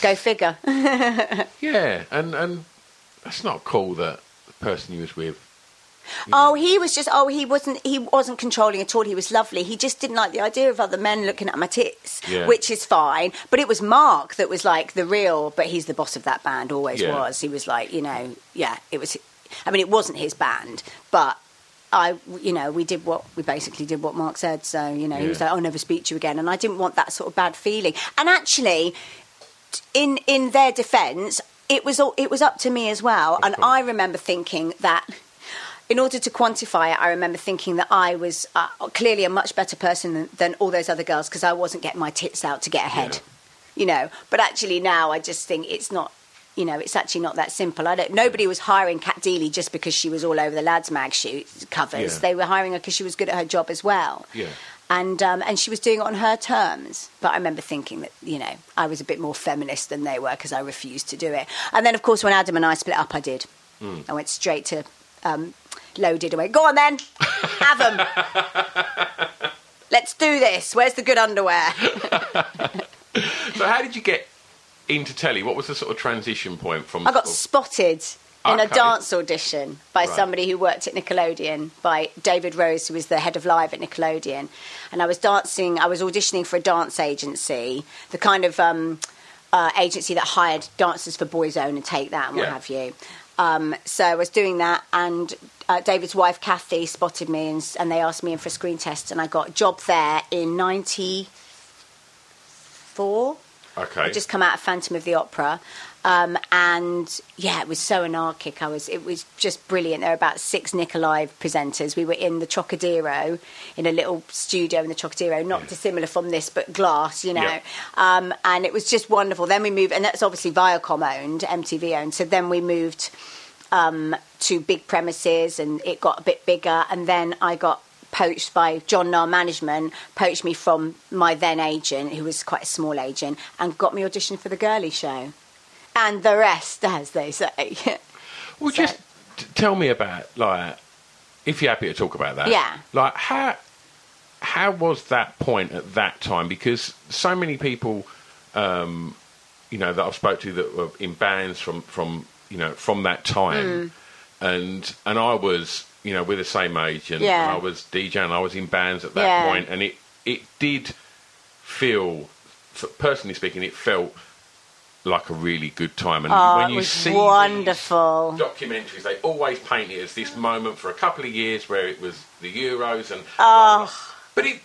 go figure. Yeah, and and that's not cool that the person you was with. Oh, he was just. Oh, he wasn't. He wasn't controlling at all. He was lovely. He just didn't like the idea of other men looking at my tits, Yeah. which is fine. But it was Mark that was like the real. But he's the boss of that band. Always Yeah. was. He was like, you know, yeah. It was. I mean, it wasn't his band, but. I, you know, we did what we basically did what Mark said. So, you know, he was like, "I'll never speak to you again," and I didn't want that sort of bad feeling. And actually, in in their defence, it was all, it was up to me as well. And I remember thinking that. In order to quantify it, I remember thinking that I was uh, clearly a much better person than, than all those other girls because I wasn't getting my tits out to get ahead. you know. But actually now I just think it's not. You know, it's actually not that simple. I don't. Nobody was hiring Cat Deeley just because she was all over the lads mag shoot covers. Yeah. They were hiring her because she was good at her job as well Yeah. And um, and she was doing it on her terms. But I remember thinking that you know I was a bit more feminist than they were because I refused to do it. And then of course when Adam and I split up, I did. I went straight to um, loaded. I went, go on then, have them. Let's do this. Where's the good underwear? So how did you get into telly? What was the sort of transition point from? I got spotted in a dance audition by Right. somebody who worked at Nickelodeon, by David Rose, who was the head of live at Nickelodeon. And I was dancing, I was auditioning for a dance agency, the kind of um, uh, agency that hired dancers for Boyzone and Take That and what have you. Um, so I was doing that, and uh, David's wife Kathy spotted me, and, and they asked me in for a screen test, and I got a job there in '94. Okay. I just come out of Phantom of the Opera, um, and yeah, it was so anarchic. I was, it was just brilliant. There were about six Alive presenters. We were in the Trocadero, in a little studio in the Trocadero, not dissimilar from this, but glass, you know. Yeah. Um, and it was just wonderful. Then we moved, and that's obviously Viacom owned, MTV owned. So then we moved um, to big premises, and it got a bit bigger. And then I got poached by John Noel Management, poached me from my then agent, who was quite a small agent, and got me auditioned for the Girly Show. And the rest, as they say. Well, So- just tell me about like, if you're happy to talk about that. Yeah. Like how how was that point at that time? Because so many people, um, you know, that I've spoke to that were in bands from from you know from that time, Mm. and and I was you know we're the same age, and, Yeah. and I was DJing, and I was in bands at that Yeah. point, and it it did feel, personally speaking, it felt like a really good time. And Oh, when you see wonderful. documentaries, they always paint it as this moment for a couple of years where it was the Euros and. Oh. But it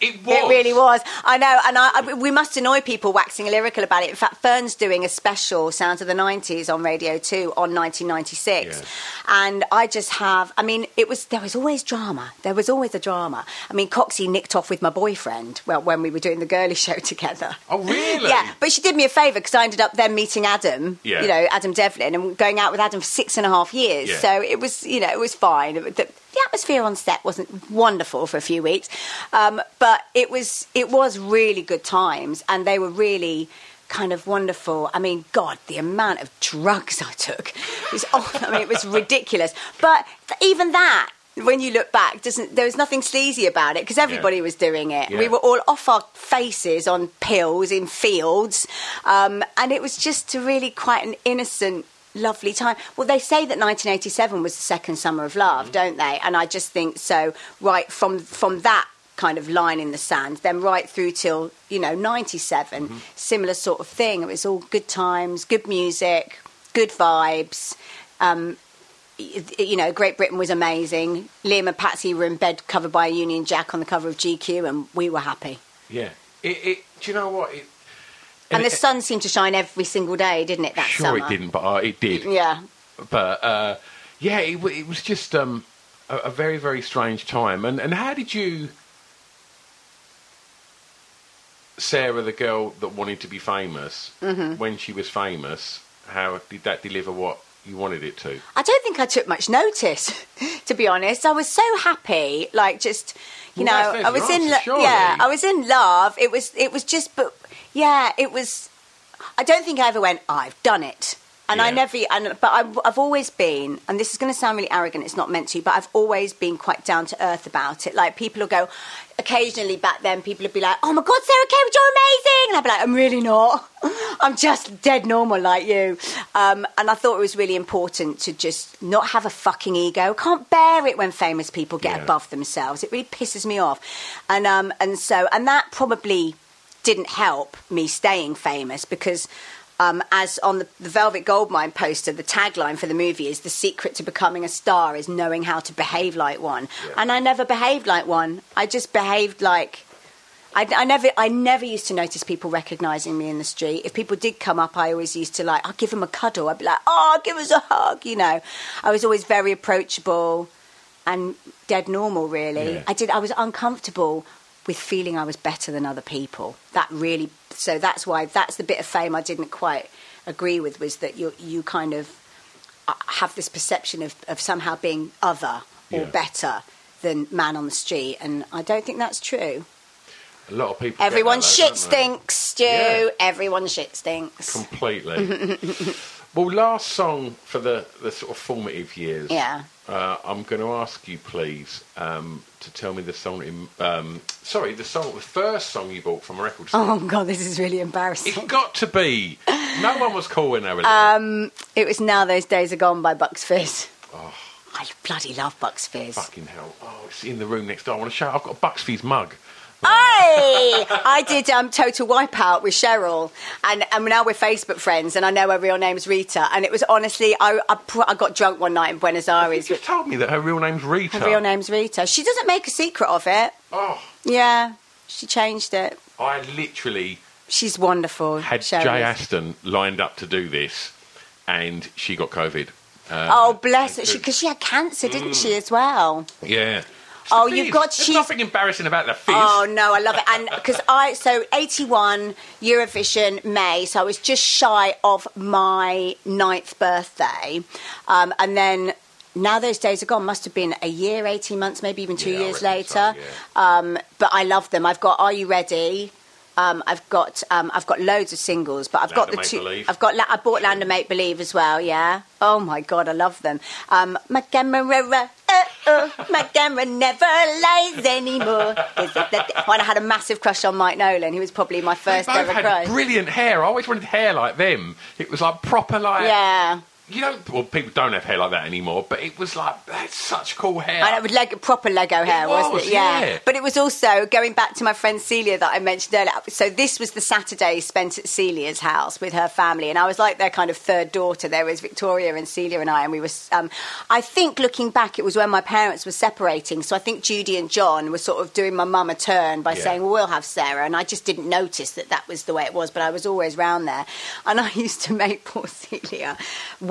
it was. It really was. I know, and I, I, we must annoy people waxing lyrical about it. In fact, Fearne's doing a special Sounds of the 90s on Radio 2 on 1996. Yeah. And I just have, I mean, it was, there was always drama. There was always a drama. I mean, Coxie nicked off with my boyfriend well, when we were doing the girly show together. Oh really? Yeah, but she did me a favour because I ended up then meeting Adam, Yeah. you know, Adam Devlin, and going out with Adam for six and a half years. Yeah. So it was, you know, it was fine. The, the atmosphere on set wasn't wonderful for a few weeks, um, but it was it was really good times, and they were really kind of wonderful. I mean, God, the amount of drugs I took was, oh, I mean, it was ridiculous. But even that. When you look back, doesn't there was nothing sleazy about it because everybody was doing it. Yeah. We were all off our faces on pills in fields, um, and it was just a really quite an innocent, lovely time. Well, they say that 1987 was the second summer of love, Mm-hmm. don't they? And I just think so. Right from from that kind of line in the sand, then right through till you know 97, Mm-hmm. similar sort of thing. It was all good times, good music, good vibes. Um, you know, Great Britain was amazing. Liam and Patsy were in bed covered by a Union Jack on the cover of GQ, and we were happy. Yeah. It, it. Do you know what? It, And, the it- sun seemed to shine every single day, didn't it? That Sure, summer. it didn't, but uh, it did. Yeah. But uh, yeah, it, it was just um, a, a very very strange time. And and how did you? Sarah, the girl that wanted to be famous, Mm-hmm. when she was famous, how did that deliver what you wanted it to? I don't think I took much notice, to be honest. I was so happy, like just, you Well, know, I was in, answer, lo- yeah, I was in love. It was, it was just, but yeah, it was. I don't think I ever went. I've done it. And I never, and, but I've, I've always been, and this is going to sound really arrogant, it's not meant to, but I've always been quite down to earth about it. Like, people will go, occasionally back then, people would be like, oh my God, Sarah Cawood, you're amazing! And I'd be like, I'm really not. I'm just dead normal like you. Um, and I thought it was really important to just not have a fucking ego. Can't bear it when famous people get Yeah. above themselves. It really pisses me off. And, um, and so, and that probably didn't help me staying famous because um, as on the, the Velvet Goldmine poster, the tagline for the movie is the secret to becoming a star is knowing how to behave like one. And I never behaved like one. I just behaved like I, I never, I never used to notice people recognising me in the street. If people did come up, I always used to like, I'll give them a cuddle. I'd be like, oh, give us a hug. You know, I was always very approachable and dead normal. Really, Yeah. I did. I was uncomfortable with feeling I was better than other people. That really, so that's why that's the bit of fame I didn't quite agree with was that you you kind of uh, have this perception of, of somehow being other or Yeah. better than man on the street, and I don't think that's true. A lot of people. Everyone that, though, shit stinks, Stu. Yeah. Everyone shit stinks. Completely. well, last song for the, the sort of formative years. Yeah. Uh, I'm going to ask you, please, um, to tell me the song. In, um, sorry, the song, the first song you bought from a record store. Oh god, this is really embarrassing. It's got to be. No one was calling when they were little. Um, it was now those days are gone by Bucks Fizz. Oh. I bloody love Bucks Fizz. Fucking hell! Oh, it's in the room next door. I want to show. I've got a Bucks Fizz mug. Hey! I did um, Total Wipeout with Cheryl, and, and now we're Facebook friends, and I know her real name's Rita. And it was honestly, I, I, pr- I got drunk one night in Buenos Aires. You just told me that her real name's Rita. Her real name's Rita. She doesn't make a secret of it. Oh, Yeah, she changed it. I literally She's wonderful. had Cheryl Jay. Aston lined up to do this, and she got COVID. Uh, Oh, bless her. Because she, had cancer, didn't Mm. she, as well? Yeah. Oh, you've got- There's she's- nothing embarrassing about the fizz. Oh no, I love it. And because I so eighty one Eurovision May, so I was just shy of my ninth birthday, um, and then. Now those days are gone. Must have been a year, eighteen months, maybe even two Yeah, years reckon so, later. um, but I love them. I've got "Are You Ready." Um, I've got um, I've got loads of singles, but I've Land got the two. Believe. I've got I bought Land of Make Believe as well. Yeah. Oh my god, I love them. Um, my camera, uh, uh, my camera never lies anymore. Is it that- When I had a massive crush on Mike Nolan, he was probably my first ever had crush. brilliant hair. I always wanted hair like them. It was like proper, like Yeah. You don't. Well, people don't have hair like that anymore. But it was like that's such cool hair. And it was like proper Lego hair, It wasn't it? Yeah. yeah. But it was also going back to my friend Celia that I mentioned earlier. So this was the Saturday spent at Celia's house with her family, and I was like their kind of third daughter. There was Victoria and Celia and I, and we were. Um, I think looking back, it was when my parents were separating. So I think Judy and John were sort of doing my mum a turn by Yeah. saying, "Well, we'll have Sarah," and I just didn't notice that that was the way it was. But I was always round there, and I used to make poor Celia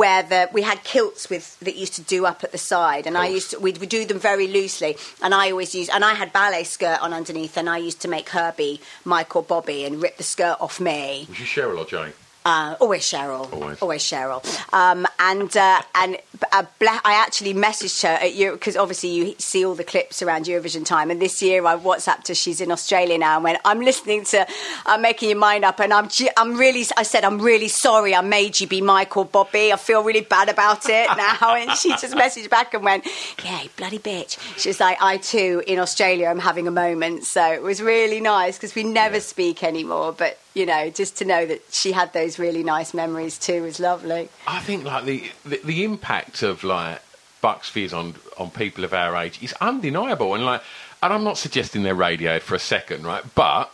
where the we had kilts with that used to do up at the side, and I used to we'd, we'd do them very loosely, and I always used and I had ballet skirt on underneath, and I used to make her be Mike or Bobby and rip the skirt off me. you Cheryl or Jane? Uh, always Cheryl. Always. Cheryl. Um, and uh, and uh, Bla- I actually messaged her at you because obviously you see all the clips around Eurovision time. And this year I WhatsApped her. She's in Australia now, and went, "I'm listening to I'm making your mind up, and I'm I'm really I said I'm really sorry I made you be Michael Bobby. I feel really bad about it now." And she just messaged back and went, "Yeah, bloody bitch." She was like, "I too in Australia I'm having a moment." So it was really nice because we never speak anymore, but you know, just to know that she had those really nice memories too was lovely. I think like the, the the impact of like Bucks Fizz on on people of our age is undeniable, and like, and I'm not suggesting they're radioed for a second, right? But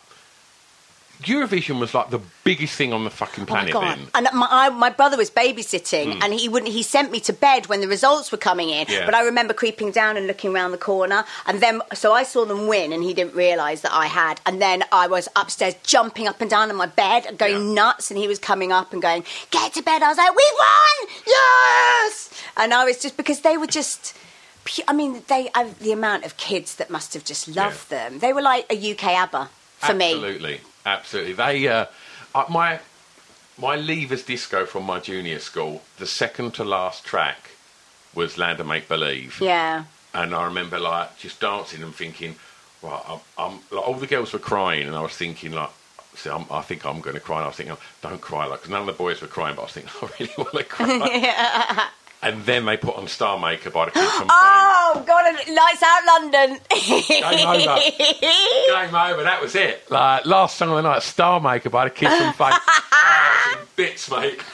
Eurovision was like the biggest thing on the fucking Oh my planet god! then. And my, I, my brother was babysitting, hmm. and he wouldn't. He sent me to bed when the results were coming in. Yeah. But I remember creeping down and looking around the corner, and then so I saw them win, and he didn't realise that I had. And then I was upstairs jumping up and down in my bed, and going Yeah. nuts, and he was coming up and going, "Get to bed!" I was like, "We won! Yes!" And I was just because they were just. I mean, they I, the amount of kids that must have just loved them. They were like a UK ABBA for me. absolutely, absolutely. They uh, my my leavers disco from my junior school. The second to last track was Land of Make Believe. Yeah. And I remember like just dancing and thinking, right, I'm, I'm like, all the girls were crying, and I was thinking like, see, I'm, I think I'm going to cry. And I was thinking, don't cry, like, because none of the boys were crying, but I was thinking, I really want to cry. And then they put on Star Maker by the Kids from Oh God! Lights out, London. Game over. Game over. That was it. Like last song of the night, Star Maker by the Kids from Fame. oh, bits, mate.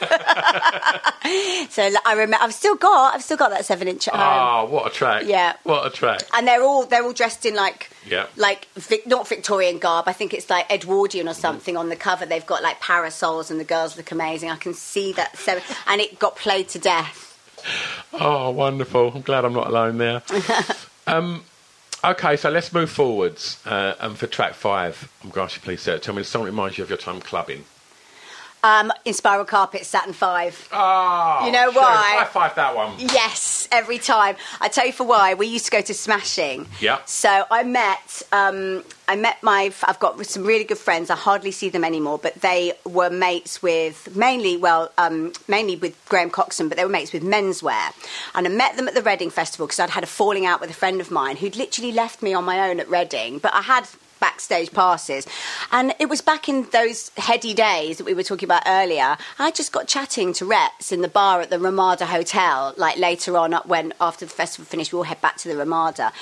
So like, I remember. I've still got. I've still got that seven inch at home. Oh, what a track. Yeah. What a track. And they're all they're all dressed in like Yeah. like Vic, not Victorian garb. I think it's like Edwardian or something on the cover. They've got like parasols and the girls look amazing. I can see that seven, and it got played to death. Oh, wonderful. I'm glad I'm not alone there. um, okay, so let's move forwards. Uh, and for track five, I'm going to ask you please, Sarah, tell me that reminds you of your time clubbing. Um, Inspiral Carpet, Saturn 5. Oh, You know sure, why? High five that one. Yes, every time. I tell you for why. We used to go to Smashing. Yeah. So I met, um, I met my. I've got some really good friends. I hardly see them anymore, but they were mates with mainly, well, um, mainly with Graham Coxon, but they were mates with Menswear. And I met them at the Reading Festival because I'd had a falling out with a friend of mine who'd literally left me on my own at Reading, but I had backstage passes. And it was back in those heady days that we were talking about earlier. I just got chatting to Rets in the bar at the Ramada Hotel, like later on up when after the festival finished, we all head back to the Ramada.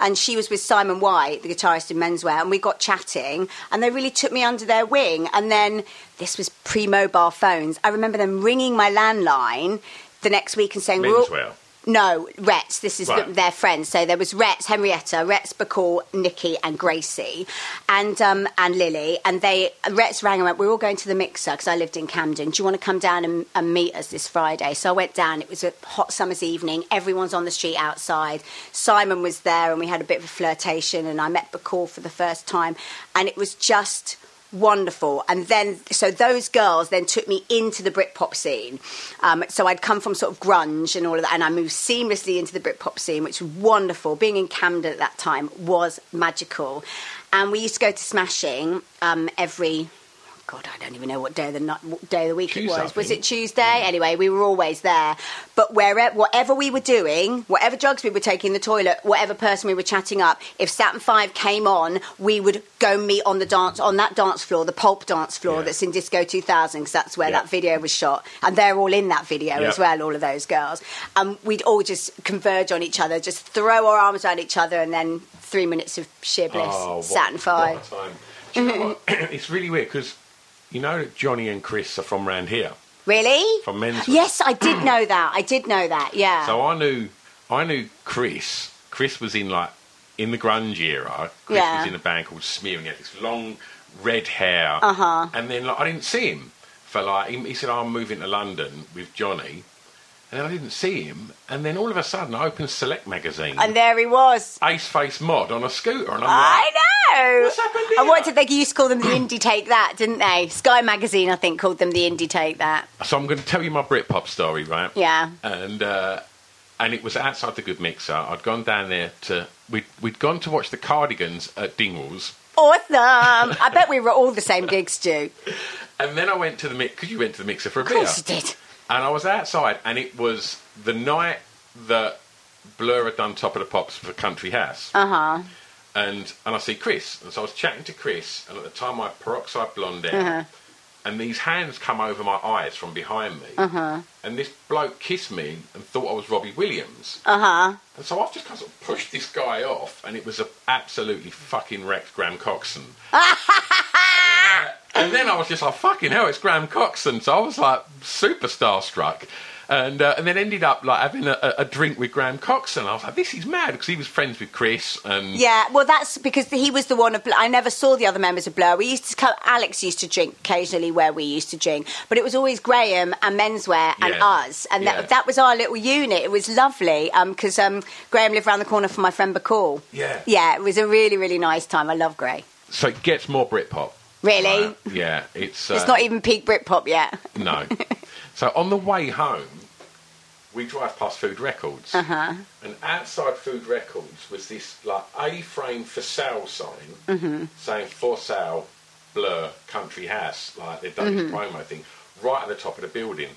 And she was with Simon White, the guitarist in Menswear, and we got chatting and they really took me under their wing. And then this was pre mobile phones. I remember them ringing my landline the next week and saying, "We're all- Menswear. No, Rets. This is Right. the, their friends. So there was Rets, Henrietta, Rets, Bacall, Nikki, and Gracie, and um, and Lily. And they Rets rang and went, "We're all going to the Mixer because I lived in Camden. Do you want to come down and, and meet us this Friday?" So I went down. It was a hot summer's evening. Everyone's on the street outside. Simon was there, and we had a bit of a flirtation. And I met Bacall for the first time, and it was just wonderful. And then, so those girls then took me into the Britpop scene. Um, so I'd come from sort of grunge and all of that, and I moved seamlessly into the Britpop scene, which was wonderful. Being in Camden at that time was magical. And we used to go to Smashing um, every. God, I don't even know what day of the night, what day of the week Tuesday, it was. Was it Tuesday? Anyway, we were always there. But wherever, whatever we were doing, whatever drugs we were taking in the toilet, whatever person we were chatting up, if Saturn Five came on, we would go meet on the dance on that dance floor, the Pulp dance floor Yeah. that's in Disco 2000, because that's where Yeah. that video was shot, and they're all in that video Yeah. as well. All of those girls, and we'd all just converge on each other, just throw our arms around each other, and then three minutes of sheer bliss. Oh, what, Saturn Five. What a time. You know mm-hmm. it's really weird because you know that Johnny and Chris are from round here, Really? from Menswear. Yes, I did know that. I did know that. Yeah. So I knew, I knew Chris. Chris was in like in the grunge era. Chris Yeah. was in a band called Smear, and he had this long red hair. Uh-huh. And then like, I didn't see him for like he, he said, "I'm moving to London with Johnny," and then I didn't see him. And then all of a sudden, I opened Select magazine, and there he was. Ace Face Mod on a scooter, and I'm I like, know. What's happened And what did they used to call them? The Indie Take That, didn't they? Sky Magazine, I think, called them the Indie Take That. So I'm going to tell you my Britpop story, right? Yeah. And uh, and it was outside the Good Mixer. I'd gone down there to we'd we'd gone to watch the Cardigans at Dingwalls, Awesome. I bet we were all the same gigs, Stu. and then I went to the mix because you went to the Mixer for a Of beer. course you did. And I was outside, and it was the night that Blur had done Top of the Pops for Country House. Uh huh. and and I see Chris, and so I was chatting to Chris, and at the time I had peroxide blonde hair, Uh-huh. and these hands come over my eyes from behind me, Uh-huh. and this bloke kissed me and thought I was Robbie Williams, Uh huh. and so I've just kind of, pushed this guy off, and it was a absolutely fucking wrecked Graham Coxon. and then I was just like, fucking hell, it's Graham Coxon. So I was like super starstruck. And, uh, and then ended up like having a, a- drink with Graham Coxon. I was like, this is mad because he was friends with Chris and Yeah, well, that's because he was the one of. Blur. I never saw the other members of Blur. We used to. come- Alex used to drink occasionally where we used to drink, but it was always Graham and Menswear and Yeah. us, and Yeah. that, that was our little unit. It was lovely because um, Graham lived around the corner from my friend Bacall. Yeah. Yeah, it was a really, really nice time. I love Gray. So it gets more Britpop. Really? Right, yeah, it's uh, It's not even peak Britpop yet. no. so on the way home, we drive past Food Records, Uh-huh. and outside Food Records was this like A-frame for sale sign Mm-hmm. saying "For sale, Blur Country House." Like they've done Mm-hmm. this promo thing right at the top of the building.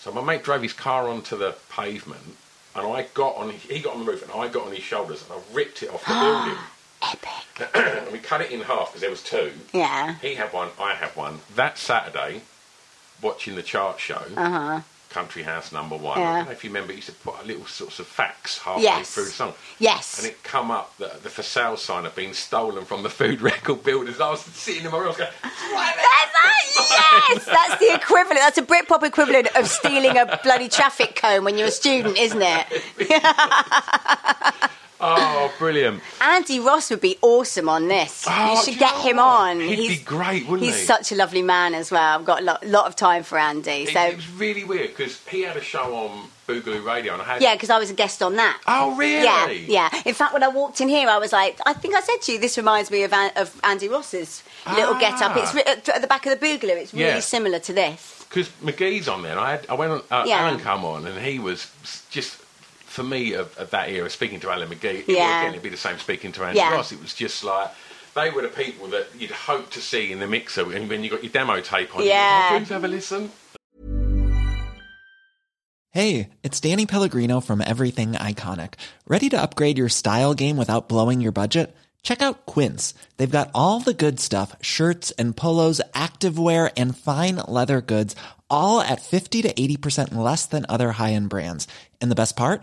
So my mate drove his car onto the pavement, and I got on. He got on the roof, and I got on his shoulders, and I ripped it off the building. Epic. and we cut it in half because there was two. Yeah. He had one, I had one. That Saturday, watching the chart show, Country House number one. I Uh-huh. Don't know if you remember, he used to put a little sorts of facts halfway Yes. through the song. Yes. And it come up that the for sale sign had been stolen from the food record builders. I was sitting in my room, I was going, That's that, yes, that's the equivalent. That's a Britpop equivalent of stealing a bloody traffic cone when you're a student, isn't it? Oh, brilliant. Andy Ross would be awesome on this. Oh, you should you get know him what? on. He'd be he's great, wouldn't he's he? He's such a lovely man as well. I've got a lot, lot of time for Andy. It, So it was really weird because he had a show on Boogaloo Radio, and I had Yeah, because I was a guest on that. Oh, really? Yeah, yeah. In fact, when I walked in here, I was like, I think I said to you, this reminds me of, An- of Andy Ross's little Ah. get up. It's ri- at the back of the Boogaloo. It's really Yeah. similar to this. because McGee's on there. I had I went on uh, Yeah. Alan come on, and he was just for me of, of that era speaking to Alan McGee. It, Yeah. Again, it'd be the same speaking to Andy Yeah. Ross. It was just like. They were the people that you'd hope to see in the mixer, and when you got your demo tape on, Yeah. you go, "Oh, please have a listen. Hey, it's Danny Pellegrino from Everything Iconic. Ready to upgrade your style game without blowing your budget? Check out Quince. They've got all the good stuff shirts and polos, activewear, and fine leather goods, all at 50 to 80% less than other high end brands. And the best part?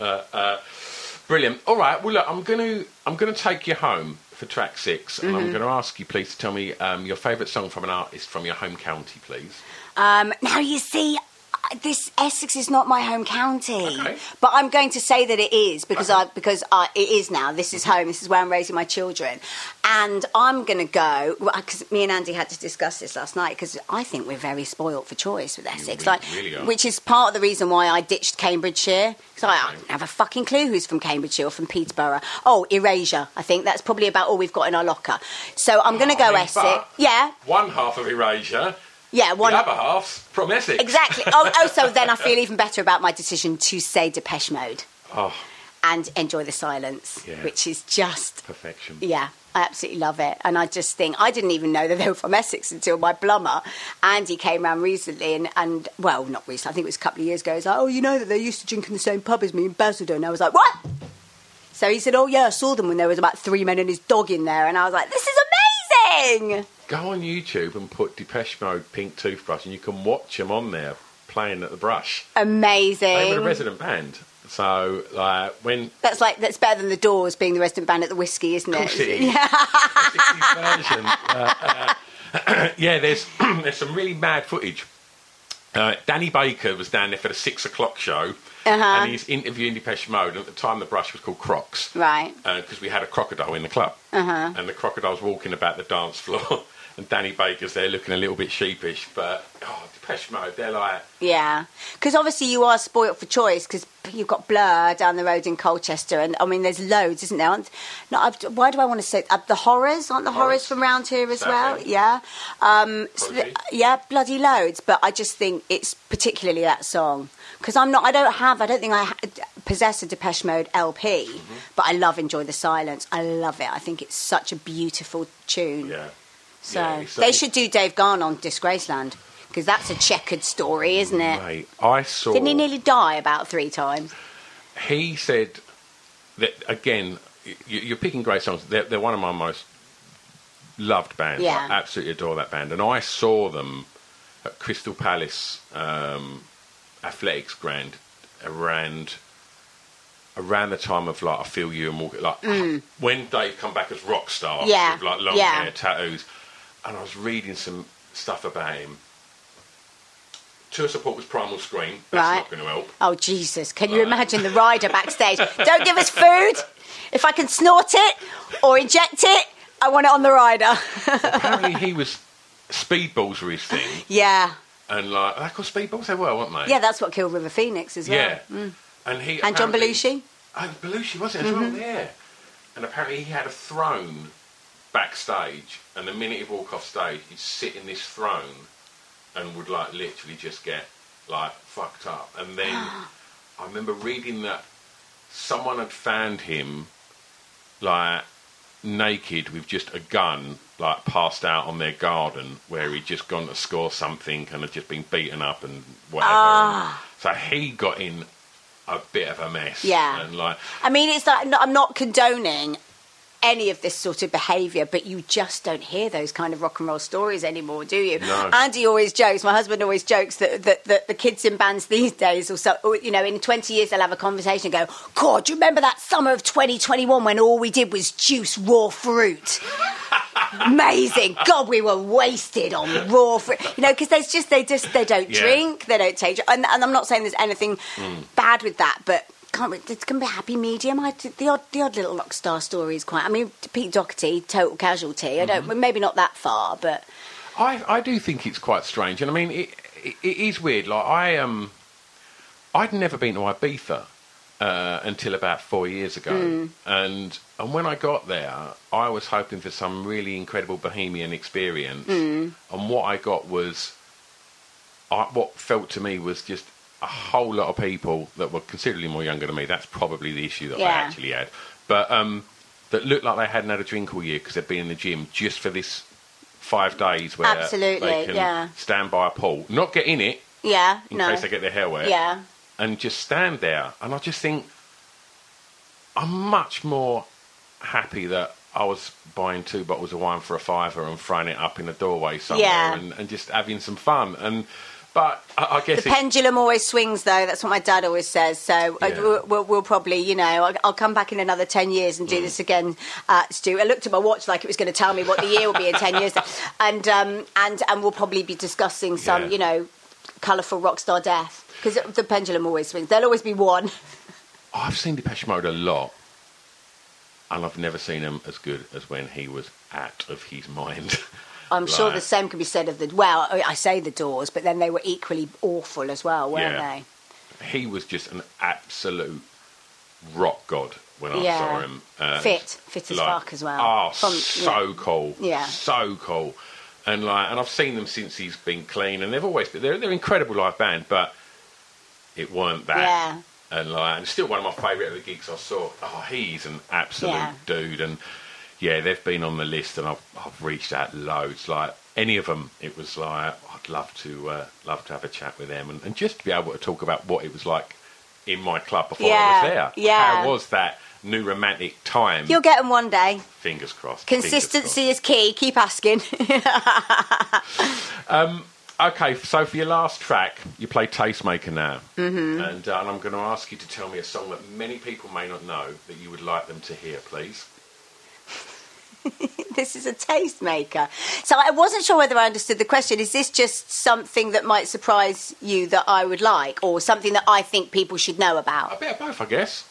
Uh, uh, brilliant. All right. Well, look, I'm going to I'm going to take you home for track 6 and Mm-hmm. I'm going to ask you, please, to tell me um, your favourite song from an artist from your home county, please. Um, now you see, this Essex is not my home county, Okay. but I'm going to say that it is because Okay. I because I, it is now. This is mm-hmm. home. This is where I'm raising my children, and I'm going to go because me and Andy had to discuss this last night because I think we're very spoilt for choice with Essex, re- like really which is part of the reason why I ditched Cambridgeshire. because I, I don't have a fucking clue who's from Cambridgeshire or from Peterborough. Oh, Erasure. I think that's probably about all we've got in our locker. So I'm going to go I mean, Essex. Yeah, One half of Erasure, yeah. One. the other half's from Essex. Exactly. Oh, oh, so then I feel even better about my decision to say Depeche Mode Oh, and enjoy the silence, Yeah. which is just, perfection. yeah, I absolutely love it. And I just think, I didn't even know that they were from Essex until my plumber, Andy, came round recently. And, and well, not recently, I think it was a couple of years ago. He's like, oh, you know that they used to drink in the same pub as me in Basildon. And I was like, what? So he said, oh, yeah, I saw them when there was about three men and his dog in there. And I was like, this is amazing. Go on YouTube and put Depeche Mode Pink Toothbrush, and you can watch them on there playing at the brush. Amazing. They were a resident band. So, like, when That's like that's better than the Doors being the resident band at the whiskey, isn't it? it is. Yeah. version. Uh, uh, yeah, there's there's some really mad footage. Uh, Danny Baker was down there for the six o'clock show, and he's interviewing Depeche Mode. And at the time, the brush was called Crocs, Right. Because we had a crocodile in the club, uh-huh. and the crocodile's walking about the dance floor, and Danny Baker's there looking a little bit sheepish. But oh, Depeche Mode, they're like Yeah, because obviously you are spoilt for choice because you've got Blur down the road in Colchester, and I mean there's loads, isn't there? I've, why do I want to say uh, the horrors? Aren't the horrors, Horrors. from round here as well? Yeah, um, so the- yeah, bloody loads. But I just think it's particularly that song because I'm not. I don't have. I don't think I ha- possess a Depeche Mode LP, Mm-hmm. but I love Enjoy the Silence. I love it. I think it's such a beautiful tune. yeah. So Yeah, it's they should do Dave Gahan on Disgraceland because that's a checkered story, isn't it? Mate, I saw. Didn't he nearly die about three times? he said that again. You, you're picking great songs. They're, they're one of my most loved bands. Yeah. I absolutely adore that band. And I saw them at Crystal Palace um, Athletics Grand around around the time of like I Feel You and Walk like when Dave come back as rock star Mm. Yeah, with like long yeah. hair, tattoos, and I was reading some stuff about him. Tour support was Primal Scream. That's Right. not going to help. Oh Jesus! Can you imagine the rider backstage? Don't give us food. If I can snort it or inject it, I want it on the rider. apparently he was speedballs were his thing, Yeah. And like they called speedballs. They were, weren't they? Yeah, that's what killed River Phoenix as well. Yeah. Mm. And he And John Belushi. Oh, Belushi was it as well? Yeah. And apparently he had a throne backstage, and the minute he'd walk off stage, he'd sit in this throne and would like literally just get like fucked up. And then I remember reading that someone had found him like naked with just a gun, like passed out on their garden where he'd just gone to score something and had just been beaten up and whatever. Ah. And so he got in a bit of a mess. Yeah. And like, I mean, it's like no, I'm not condoning any of this sort of behaviour, but you just don't hear those kind of rock and roll stories anymore, do you? No. Andy always jokes. My husband always jokes that, that, that the kids in bands these days, or so, or, you know, in 20 years they'll have a conversation and go, "God, do you remember that summer of 2021 when all we did was juice raw fruit?" Amazing. God, we were wasted on raw fruit. You know, because there's just they just they don't Yeah. drink, they don't take, and, and I'm not saying there's anything hmm. bad with that, but. Can't, it's going to be a happy medium. I, the odd, the odd little rock star story is quite. I mean, Pete Doherty, total casualty. I don't, maybe not that far, but I, I do think it's quite strange, and I mean, it, it, it is weird. Like I um, I'd never been to Ibiza uh, until about four years ago, and and when I got there, I was hoping for some really incredible bohemian experience, and what I got was, I, what felt to me was just a whole lot of people that were considerably more younger than me. That's probably the issue that I actually had, but um, that looked like they hadn't had a drink all year because they'd been in the gym just for this five days where Absolutely, they can yeah. stand by a pool, not get in it yeah, in no, case they get their hair wet, yeah, and just stand there. And I just think I'm much more happy that I was buying two bottles of wine for a fiver and throwing it up in a doorway somewhere Yeah. and, and just having some fun. And but I, I guess The pendulum always swings, though. That's what my dad always says. So uh, Yeah. we'll, we'll, we'll probably, you know, I'll, I'll come back in another 10 years and Mm. do this again, uh, Stu. I looked at my watch like it was going to tell me what the year will be in 10 years. And, um, and, and we'll probably be discussing some, Yeah. you know, colourful rock star death. Because the pendulum always swings. There'll always be one. I've seen Depeche Mode a lot, and I've never seen him as good as when he was out of his mind. I'm sure the same can be said of the. Well, I say the Doors, but then they were equally awful as well, weren't Yeah. they? he was just an absolute rock god when I Yeah. saw him. Uh, Fit, fit as like, fuck as well. Oh, From- so cool. Yeah. so cool. And like, and I've seen them since he's been clean, and they've always been. They're, they're an incredible live band, but it weren't that. Yeah. And like, and still one of my favourite of the gigs I saw. Oh, he's an absolute Yeah. dude, and yeah, they've been on the list, and I've I've reached out loads. Like any of them, it was like I'd love to uh, love to have a chat with them, and, and just to be able to talk about what it was like in my club before I was there. yeah. How was that new romantic time? You'll get them one day. Fingers crossed. fingers Consistency is key. Keep asking. Okay, so for your last track, you play Tastemaker now. Mm-hmm. And, uh, and I'm going to ask you to tell me a song that many people may not know that you would like them to hear, please. this is a tastemaker. So I wasn't sure whether I understood the question. Is this just something that might surprise you that I would like, or something that I think people should know about? A bit of both, I guess.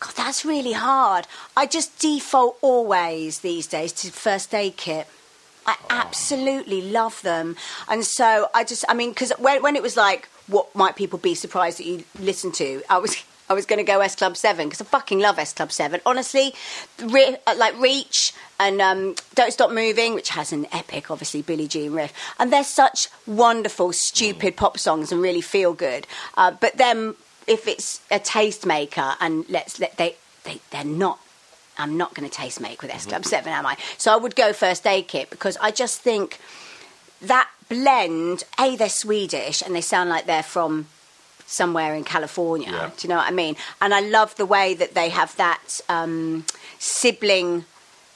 God, that's really hard. I just default always these days to first aid kit. I oh. absolutely love them. And so I just, I mean, because when, when it was like, what might people be surprised that you listen to? I was. I was going to go S Club 7 because I fucking love S Club 7. Honestly, re- uh, like Reach and um, Don't Stop Moving, which has an epic, obviously, Billie Jean riff. And they're such wonderful, stupid pop songs and really feel good. Uh, but then if it's a tastemaker and let's let they, they they're not I'm not going to taste make with S Club 7 am I so I would go first aid kit because I just think that blend a they're Swedish and they sound like they're from somewhere in California Yeah. do you know what I mean and I love the way that they have that um, sibling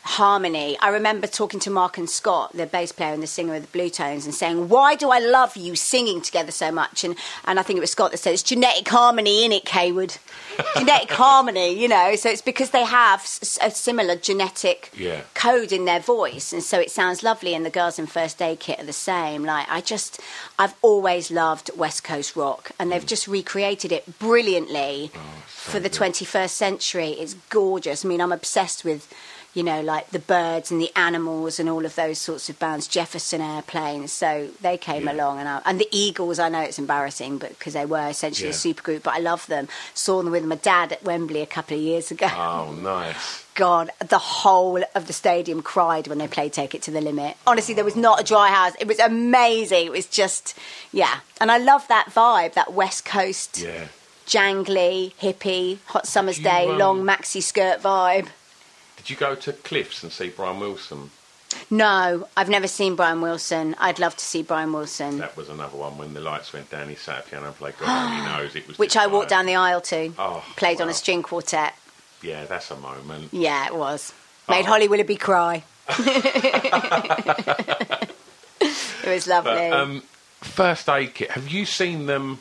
harmony. I remember talking to Mark and Scott, the bass player and the singer of the Bluetones, and saying, "Why do I love you singing together so much?" And and I think it was Scott that said, "It's genetic harmony in it, Cawood. genetic harmony, you know." So it's because they have a similar genetic Yeah. code in their voice, and so it sounds lovely. And the girls in First Aid Kit are the same. Like I just, I've always loved West Coast rock, and they've mm. just recreated it brilliantly oh, for the 21st century. It's gorgeous. I mean, I'm obsessed with you know, like the birds and the animals and all of those sorts of bands, Jefferson Airplane. So they came along, and I, and the Eagles. I know it's embarrassing, but because they were essentially Yeah. a supergroup, but I love them. Saw them with my dad at Wembley a couple of years ago. Oh, nice. God, the whole of the stadium cried when they played Take It to the Limit. Honestly, there was not a dry house. It was amazing. It was just, yeah. And I love that vibe, that West Coast, Yeah. jangly, hippie, hot summer's you, day, um, long maxi skirt vibe. Did you go to Cliffs and see Brian Wilson? No, I've never seen Brian Wilson. I'd love to see Brian Wilson, That was another one when the lights went down. He sat at piano and played God only knows. It was which I walked down the aisle to. Oh, Played on a string quartet. Yeah, that's a moment. Yeah, it was. Made Oh. Holly Willoughby cry. it was lovely. But, um, first aid kit. Have you seen them?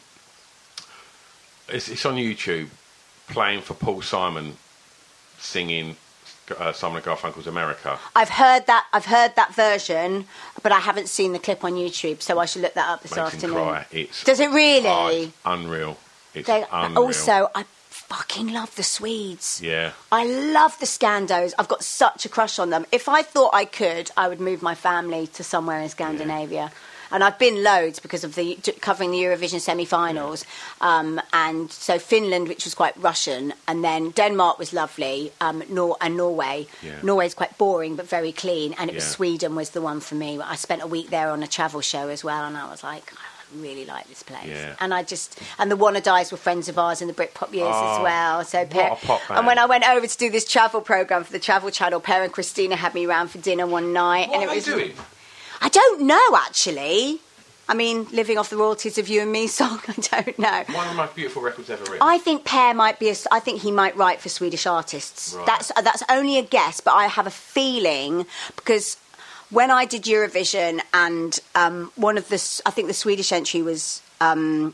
It's, it's on YouTube. Playing for Paul Simon, singing uh, Simon and Garfunkel's America. I've heard that. I've heard that version, but I haven't seen the clip on YouTube, so I should look that up this Makes him afternoon. cry. It's Does it really? oh, it's unreal. It's They- unreal. also, I fucking love the Swedes. yeah. I love the Scandos. I've got such a crush on them. If I thought I could, I would move my family to somewhere in Scandinavia. And I've been loads because of the covering the Eurovision semi-finals, um, and so Finland, which was quite Russian, and then Denmark was lovely, um, Nor- and Norway. Yeah. Norway's quite boring but very clean, and it was Yeah. Sweden was the one for me. I spent a week there on a travel show as well, and I was like, I really like this place. Yeah. And I just and the Wannadies were friends of ours in the Britpop years as Oh, well. So Per- and when I went over to do this travel program for the Travel Channel, Per and Christina had me round for dinner one night, What and are it they was. doing? I don't know actually. I mean, living off the royalties of you and me song. I don't know. One of the most beautiful records ever written. I think Per might be. A, I think he might write for Swedish artists. Right. That's that's only a guess, but I have a feeling because when I did Eurovision and um, one of the, I think the Swedish entry was. Um,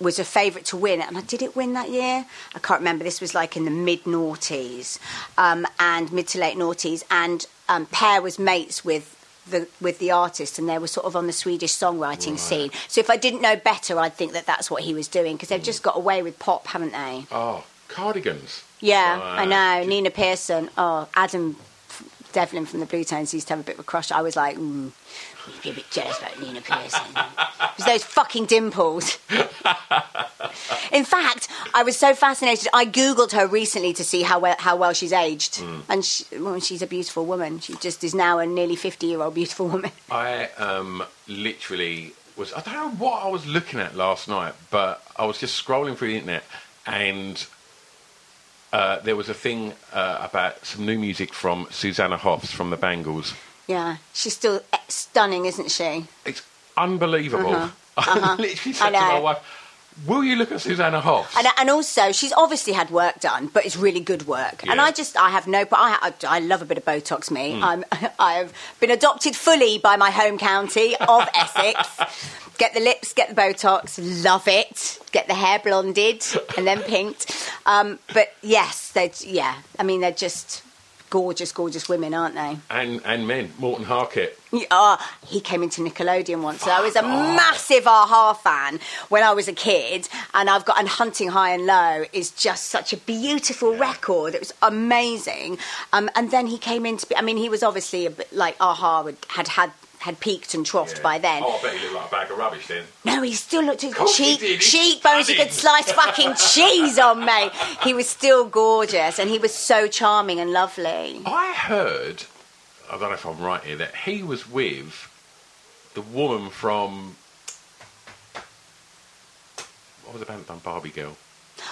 was a favourite to win, and I did it win that year. I can't remember. This was like in the mid noughties, um, and mid to late noughties, and um, Per was mates with the with the artist, and they were sort of on the Swedish songwriting scene. So if I didn't know better, I'd think that that's what he was doing because they've just got away with pop, haven't they? Oh, cardigans. Yeah, Right. I know. Nina Persson. Oh, Adam Devlin from the Bluetones used to have a bit of a crush. I was like, mm, you'd be a bit jealous about Nina Persson. it was those fucking dimples. In fact, I was so fascinated. I googled her recently to see how well how well she's aged, Hmm. and she, well, she's a beautiful woman. She just is now a nearly fifty-year-old beautiful woman. I um, literally was. I don't know what I was looking at last night, but I was just scrolling through the internet and uh, there was a thing uh, about some new music from Susanna Hoffs from the Bangles. Yeah, she's still eh, stunning, isn't she? It's unbelievable. Uh-huh. I literally said to my wife, Will you look at Susanna Hoffs? And, and also, she's obviously had work done, but it's really good work. And I just, I have no, but I, I, I love a bit of Botox. Me, Mm. I'm, I have been adopted fully by my home county of Essex. Get the lips, get the Botox, love it. Get the hair blonded and then pinked. Um, but yes, they, yeah. I mean, they're just gorgeous, gorgeous women, aren't they? and and men, Morten Harket. Oh, he came into Nickelodeon once. So I was a massive Aha fan when I was a kid, and I've got and Hunting High and Low is just such a beautiful record. It was amazing. Um, and then he came into. I mean, he was obviously a bit like Aha had had had, peaked and troughed by then. Oh, I bet he looked like a bag of rubbish then. No, he still looked he cheek. He's cheekbones. He could slice fucking cheese on me. He was still gorgeous, and he was so charming and lovely. I heard, I don't know if I'm right here, that he was with the woman from. What was the band that done Barbie Girl?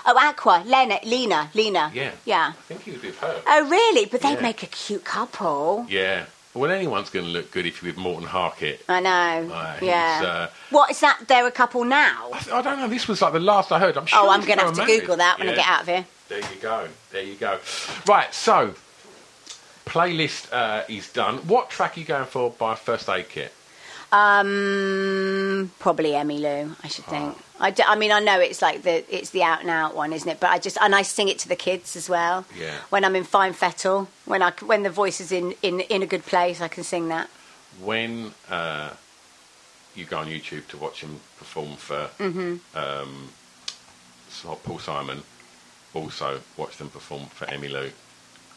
Oh, Aqua, Lena, Lena, Lena. Yeah. yeah. I think he was with her. Oh, really? But they'd Yeah. make a cute couple. Yeah. Well, anyone's going to look good if you're with Morten Harket. I know. Uh, yeah. uh, what is that? They're a couple now. I, th- I don't know. This was like the last I heard. I'm sure. oh, I'm going to have to. Google that when I get out of here. There you go. There you go. Right. So, playlist uh, is done. What track are you going for by First Aid Kit? Um, probably Emmylou. I should think. I, d- I mean, I know it's like the it's the out and out one, isn't it? But I just and I sing it to the kids as well. Yeah. When I'm in fine fettle, when I c- when the voice is in in in a good place, I can sing that. When uh, you go on YouTube to watch him perform for Mhm. um, so- Paul Simon, also watch them perform for Emmylou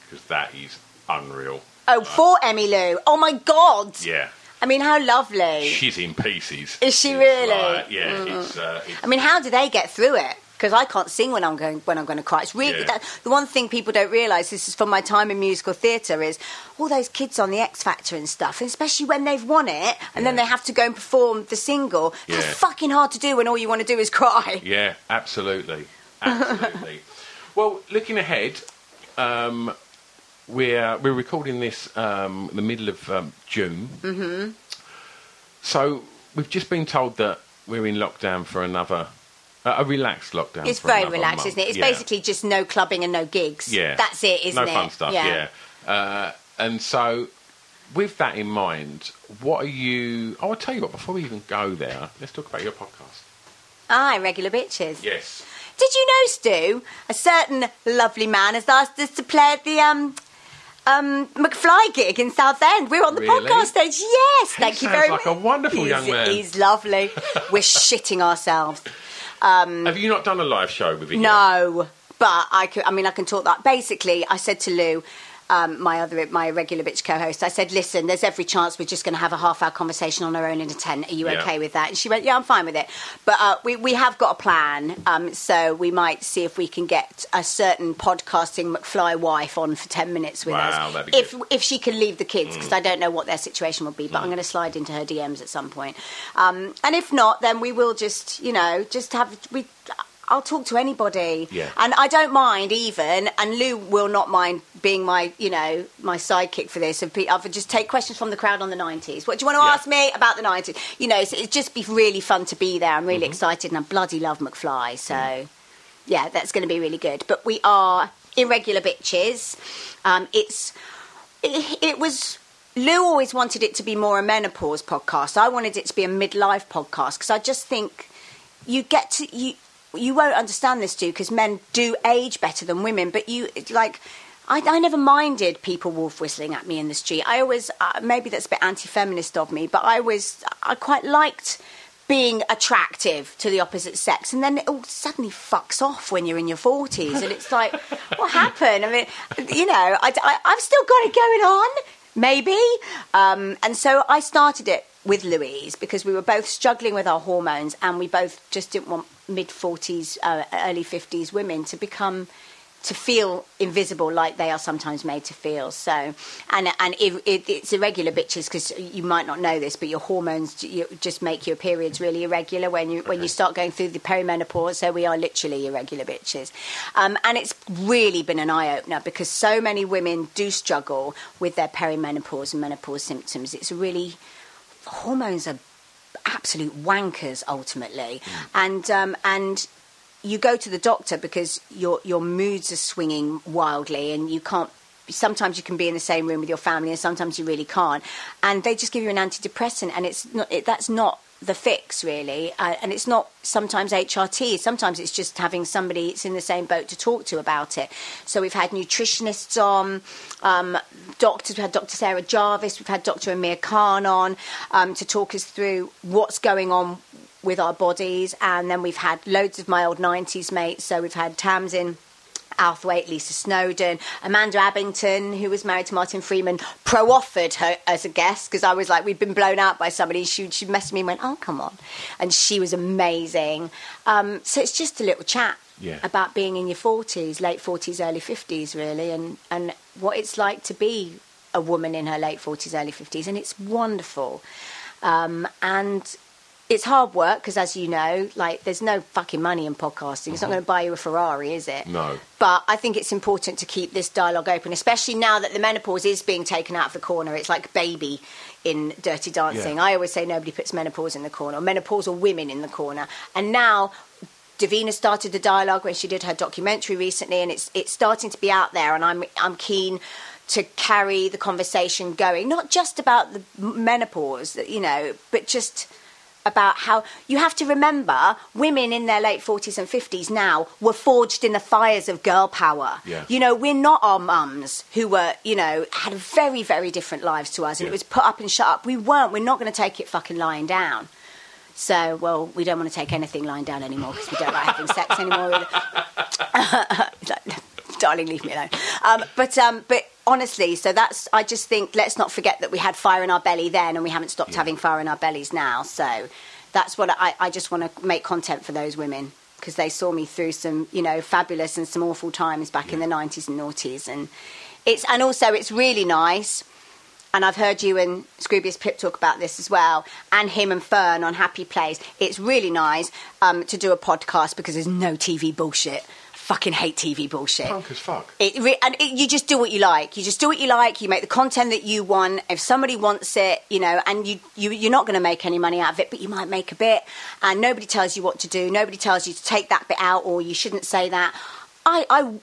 because that is unreal. Oh, for Emmylou. Oh my God. Yeah. I mean, how lovely. She's in pieces. Is she It's really? like- yeah, Mm. it's, uh, it's I mean, how do they get through it? Because I can't sing when I'm going when I'm going to cry. It's really Yeah. that, the one thing people don't realise. This is from my time in musical theatre. Is all those kids on the X Factor and stuff, and especially when they've won it, and then they have to go and perform the single. That's Yeah. fucking hard to do when all you want to do is cry. Yeah, absolutely, absolutely. well, looking ahead, um, we're we're recording this um, the middle of um, June, hmm so we've just been told that we're in lockdown for another uh, a relaxed lockdown. It's very relaxed, month. isn't it? It's Yeah. basically just no clubbing and no gigs. Yeah, that's it, isn't no it? No fun stuff. Yeah, Uh, and so. With that in mind, what are you? Oh, I'll tell you what. Before we even go there, let's talk about your podcast. Aye, regular bitches. Yes. Did you know, Stu? A certain lovely man has asked us to play at the um, um, McFly gig in Southend. We're on the Really? podcast stage. Yes, He thank you very like much. a wonderful he's, young man. He's lovely. We're shitting ourselves. Um, Have you not done a live show with him? yet? no, but I could. I mean, I can talk that. Basically, I said to Lou. Um, my other, my regular bitch co-host. I said, "Listen, there's every chance we're just going to have a half-hour conversation on our own in a tent. Are you Yeah. okay with that?" And she went, "Yeah, I'm fine with it." But uh, we we have got a plan, um, so we might see if we can get a certain podcasting McFly wife on for ten minutes with Wow, us, that'd be if if she can leave the kids, because Mm. I don't know what their situation will be. But I'm going to slide into her DMs at some point, um, and if not, then we will just, you know, just have we. I'll talk to anybody. Yeah. And I don't mind even, and Lou will not mind being my, you know, my sidekick for this. And I'll just take questions from the crowd on the 90s. What do you want to Yeah. ask me about the 90s? You know, it's, it'd just be really fun to be there. I'm Mm-hmm. really excited and I bloody love McFly. So, yeah, that's going to be really good. But we are irregular bitches. Um, it's, it, it was. Lou always wanted it to be more a menopause podcast. I wanted it to be a midlife podcast because I just think you get to you you won't understand this too because men do age better than women but you like I, I never minded people wolf whistling at me in the street i always uh, maybe that's a bit anti-feminist of me but i was i quite liked being attractive to the opposite sex and then it all suddenly fucks off when you're in your 40s and it's like what happened i mean you know I, I, i've still got it going on maybe. Um, and so I started it with Louise because we were both struggling with our hormones and we both just didn't want mid 40s, uh, early 50s women to become. To feel invisible like they are sometimes made to feel. So, and and it, it, it's irregular bitches because you might not know this, but your hormones you, just make your periods really irregular when you when you start going through the perimenopause. So we are literally irregular bitches, um, and it's really been an eye opener because so many women do struggle with their perimenopause and menopause symptoms. It's really hormones are absolute wankers ultimately, and um, and you go to the doctor because your your moods are swinging wildly and you can't sometimes you can be in the same room with your family and sometimes you really can't. And they just give you an antidepressant and it's not it, that's not the fix really. Uh, and it's not sometimes HRT sometimes it's just having somebody that's in the same boat to talk to about it. So we've had nutritionists on um, doctors we've had Dr Sarah Jarvis we've had Dr Amir Khan on um, to talk us through what's going on with our bodies. And then we've had loads of my old 90s mates. So we've had Tamsin Outhwaite, Lisa Snowdon, Amanda Abbington, who was married to Martin Freeman, pro offered her as a guest because I was like, we'd been blown out by somebody. She, she messaged me and went, oh, come on. And she was amazing. Um, so it's just a little chat Yeah. about being in your 40s, late 40s, early 50s, really, and, and what it's like to be a woman in her late 40s, early 50s. And it's wonderful. Um, and it's hard work because, as you know, like there's no fucking money in podcasting. It's not mm-hmm. going to buy you a Ferrari, is it? No. But I think it's important to keep this dialogue open, especially now that the menopause is being taken out of the corner. It's like baby in Dirty Dancing. Yeah. I always say nobody puts menopause in the corner, Menopause or menopausal women in the corner. And now Davina started the dialogue when she did her documentary recently, and it's it's starting to be out there. And I'm I'm keen to carry the conversation going, not just about the menopause, you know, but just about how you have to remember women in their late 40s and 50s now were forged in the fires of girl power. Yeah. You know, we're not our mums who were, you know, had very, very different lives to us and Yeah. it was put up and shut up. We weren't. We're not going to take it fucking lying down. So, well, we don't want to take anything lying down anymore because we don't like having sex anymore. Darling, leave me alone. Um, but um, but honestly, so that's. I just think let's not forget that we had fire in our belly then, and we haven't stopped having fire in our bellies now. So that's what I, I just want to make content for those women because they saw me through some, you know, fabulous and some awful times back in the nineties and noughties, and it's and also it's really nice. And I've heard you and Scroobius Pip talk about this as well, and him and Fearne on Happy Place. It's really nice um, to do a podcast because there's no TV bullshit. Fucking hate TV bullshit. Punk as fuck. It, re- and it, you just do what you like. You just do what you like. You make the content that you want. If somebody wants it, you know, and you, you you're not going to make any money out of it, but you might make a bit. And nobody tells you what to do. Nobody tells you to take that bit out or you shouldn't say that. I, I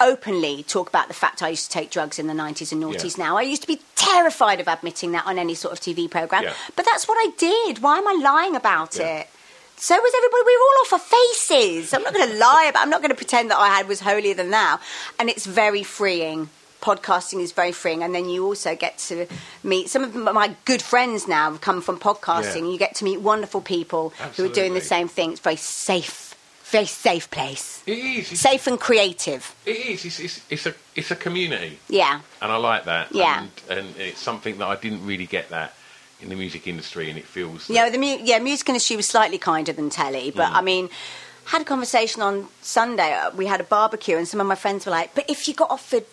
openly talk about the fact I used to take drugs in the 90s and noughties Yeah. now. I used to be terrified of admitting that on any sort of TV programme. Yeah. But that's what I did. Why am I lying about Yeah. it? So was everybody. We were all off our faces. I'm not going to lie about. I'm not going to pretend that I had was holier than thou. And it's very freeing. Podcasting is very freeing, and then you also get to meet some of my good friends now. Have come from podcasting. Yeah. You get to meet wonderful people who are doing the same thing. It's very safe, very safe place. It is. It's, Safe and creative. it is. It's, it's, it's a it's a community, Yeah. and I like that. Yeah. And, and it's something that I didn't really get that in the music industry, and it feels. Know, the mu- yeah, music industry was slightly kinder than telly, but I mean, had a conversation on Sunday. uh, We had a barbecue, and some of my friends were like, "But if you got offered,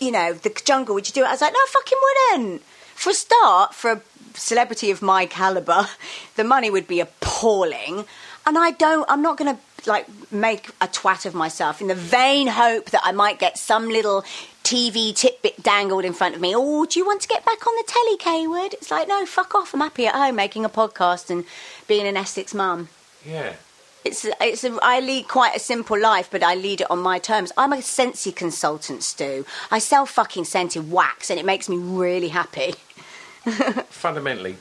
you know, the jungle, would you do it?" I was like, "No, I fucking wouldn't." For a start, for a celebrity of my caliber, the money would be appalling, and I don't. I'm not going to like make a twat of myself in the vain hope that I might get some little TV tidbit dangled in front of me. Oh, do you want to get back on the telly, Cawood? It's like, no, fuck off. I'm happy at home making a podcast and being an Essex mum. yeah. It's it's a, I lead quite a simple life, but I lead it on my terms. I'm a Scentsy consultant, Stu. I sell fucking scented wax, and it makes me really happy. Fundamentally,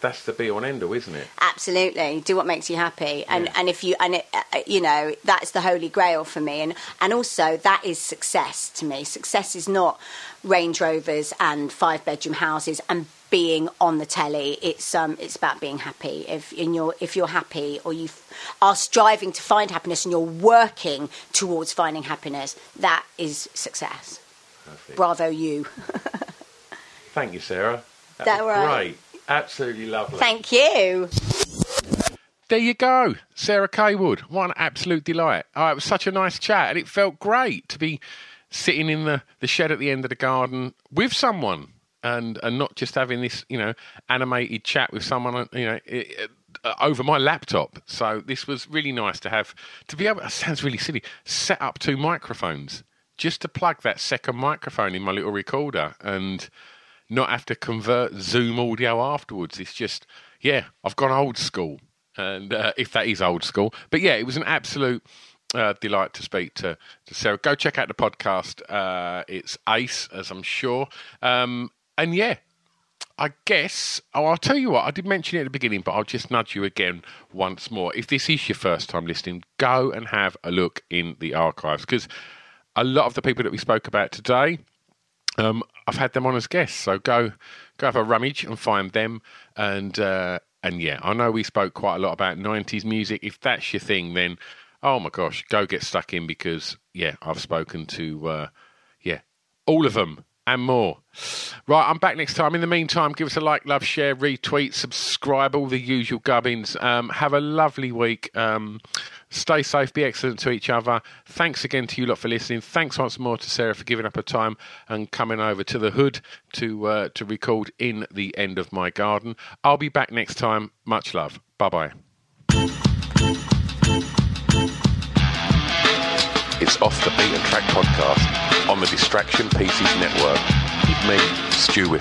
that's the be all and end all, isn't it? Absolutely, do what makes you happy, and Yeah. and if you and it, uh, you know that's the holy grail for me, and and also that is success to me. Success is not Range Rovers and five bedroom houses and being on the telly. It's um it's about being happy. If in your if you're happy or you f- are striving to find happiness and you're working towards finding happiness, that is success. Perfect. Bravo, you. Thank you, Sarah. That, That was right? great. Absolutely lovely. Thank you. There you go, Sarah Cawood. What an absolute delight. Oh, it was such a nice chat, and it felt great to be sitting in the, the shed at the end of the garden with someone and and not just having this, you know, animated chat with someone, you know, i- uh, over my laptop. So this was really nice to have, to be able, it sounds really silly, set up two microphones just to plug that second microphone in my little recorder and not have to convert Zoom audio afterwards. It's just, yeah, I've gone old school, and uh, if that is old school, but yeah, it was an absolute uh, delight to speak to, to Sarah. Go check out the podcast. Uh, it's Ace, as I'm sure, um, and yeah. I guess, oh, I'll tell you what, I did mention it at the beginning, but I'll just nudge you again once more. If this is your first time listening, go and have a look in the archives because a lot of the people that we spoke about today, um, I've had them on as guests, so go go have a rummage and find them. And uh, and yeah, I know we spoke quite a lot about '90s music. If that's your thing, then oh my gosh, go get stuck in because yeah, I've spoken to uh, yeah all of them and more. Right, I'm back next time. In the meantime, give us a like, love, share, retweet, subscribe, all the usual gubbins. Um, have a lovely week. Um, stay safe, be excellent to each other. Thanks again to you lot for listening. Thanks once more to Sarah for giving up her time and coming over to the hood to uh, to record in the end of my garden. I'll be back next time. Much love. Bye bye. It's Off the Beaten Track podcast on the Distraction Pieces Network with me, Stu.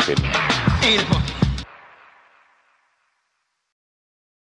Il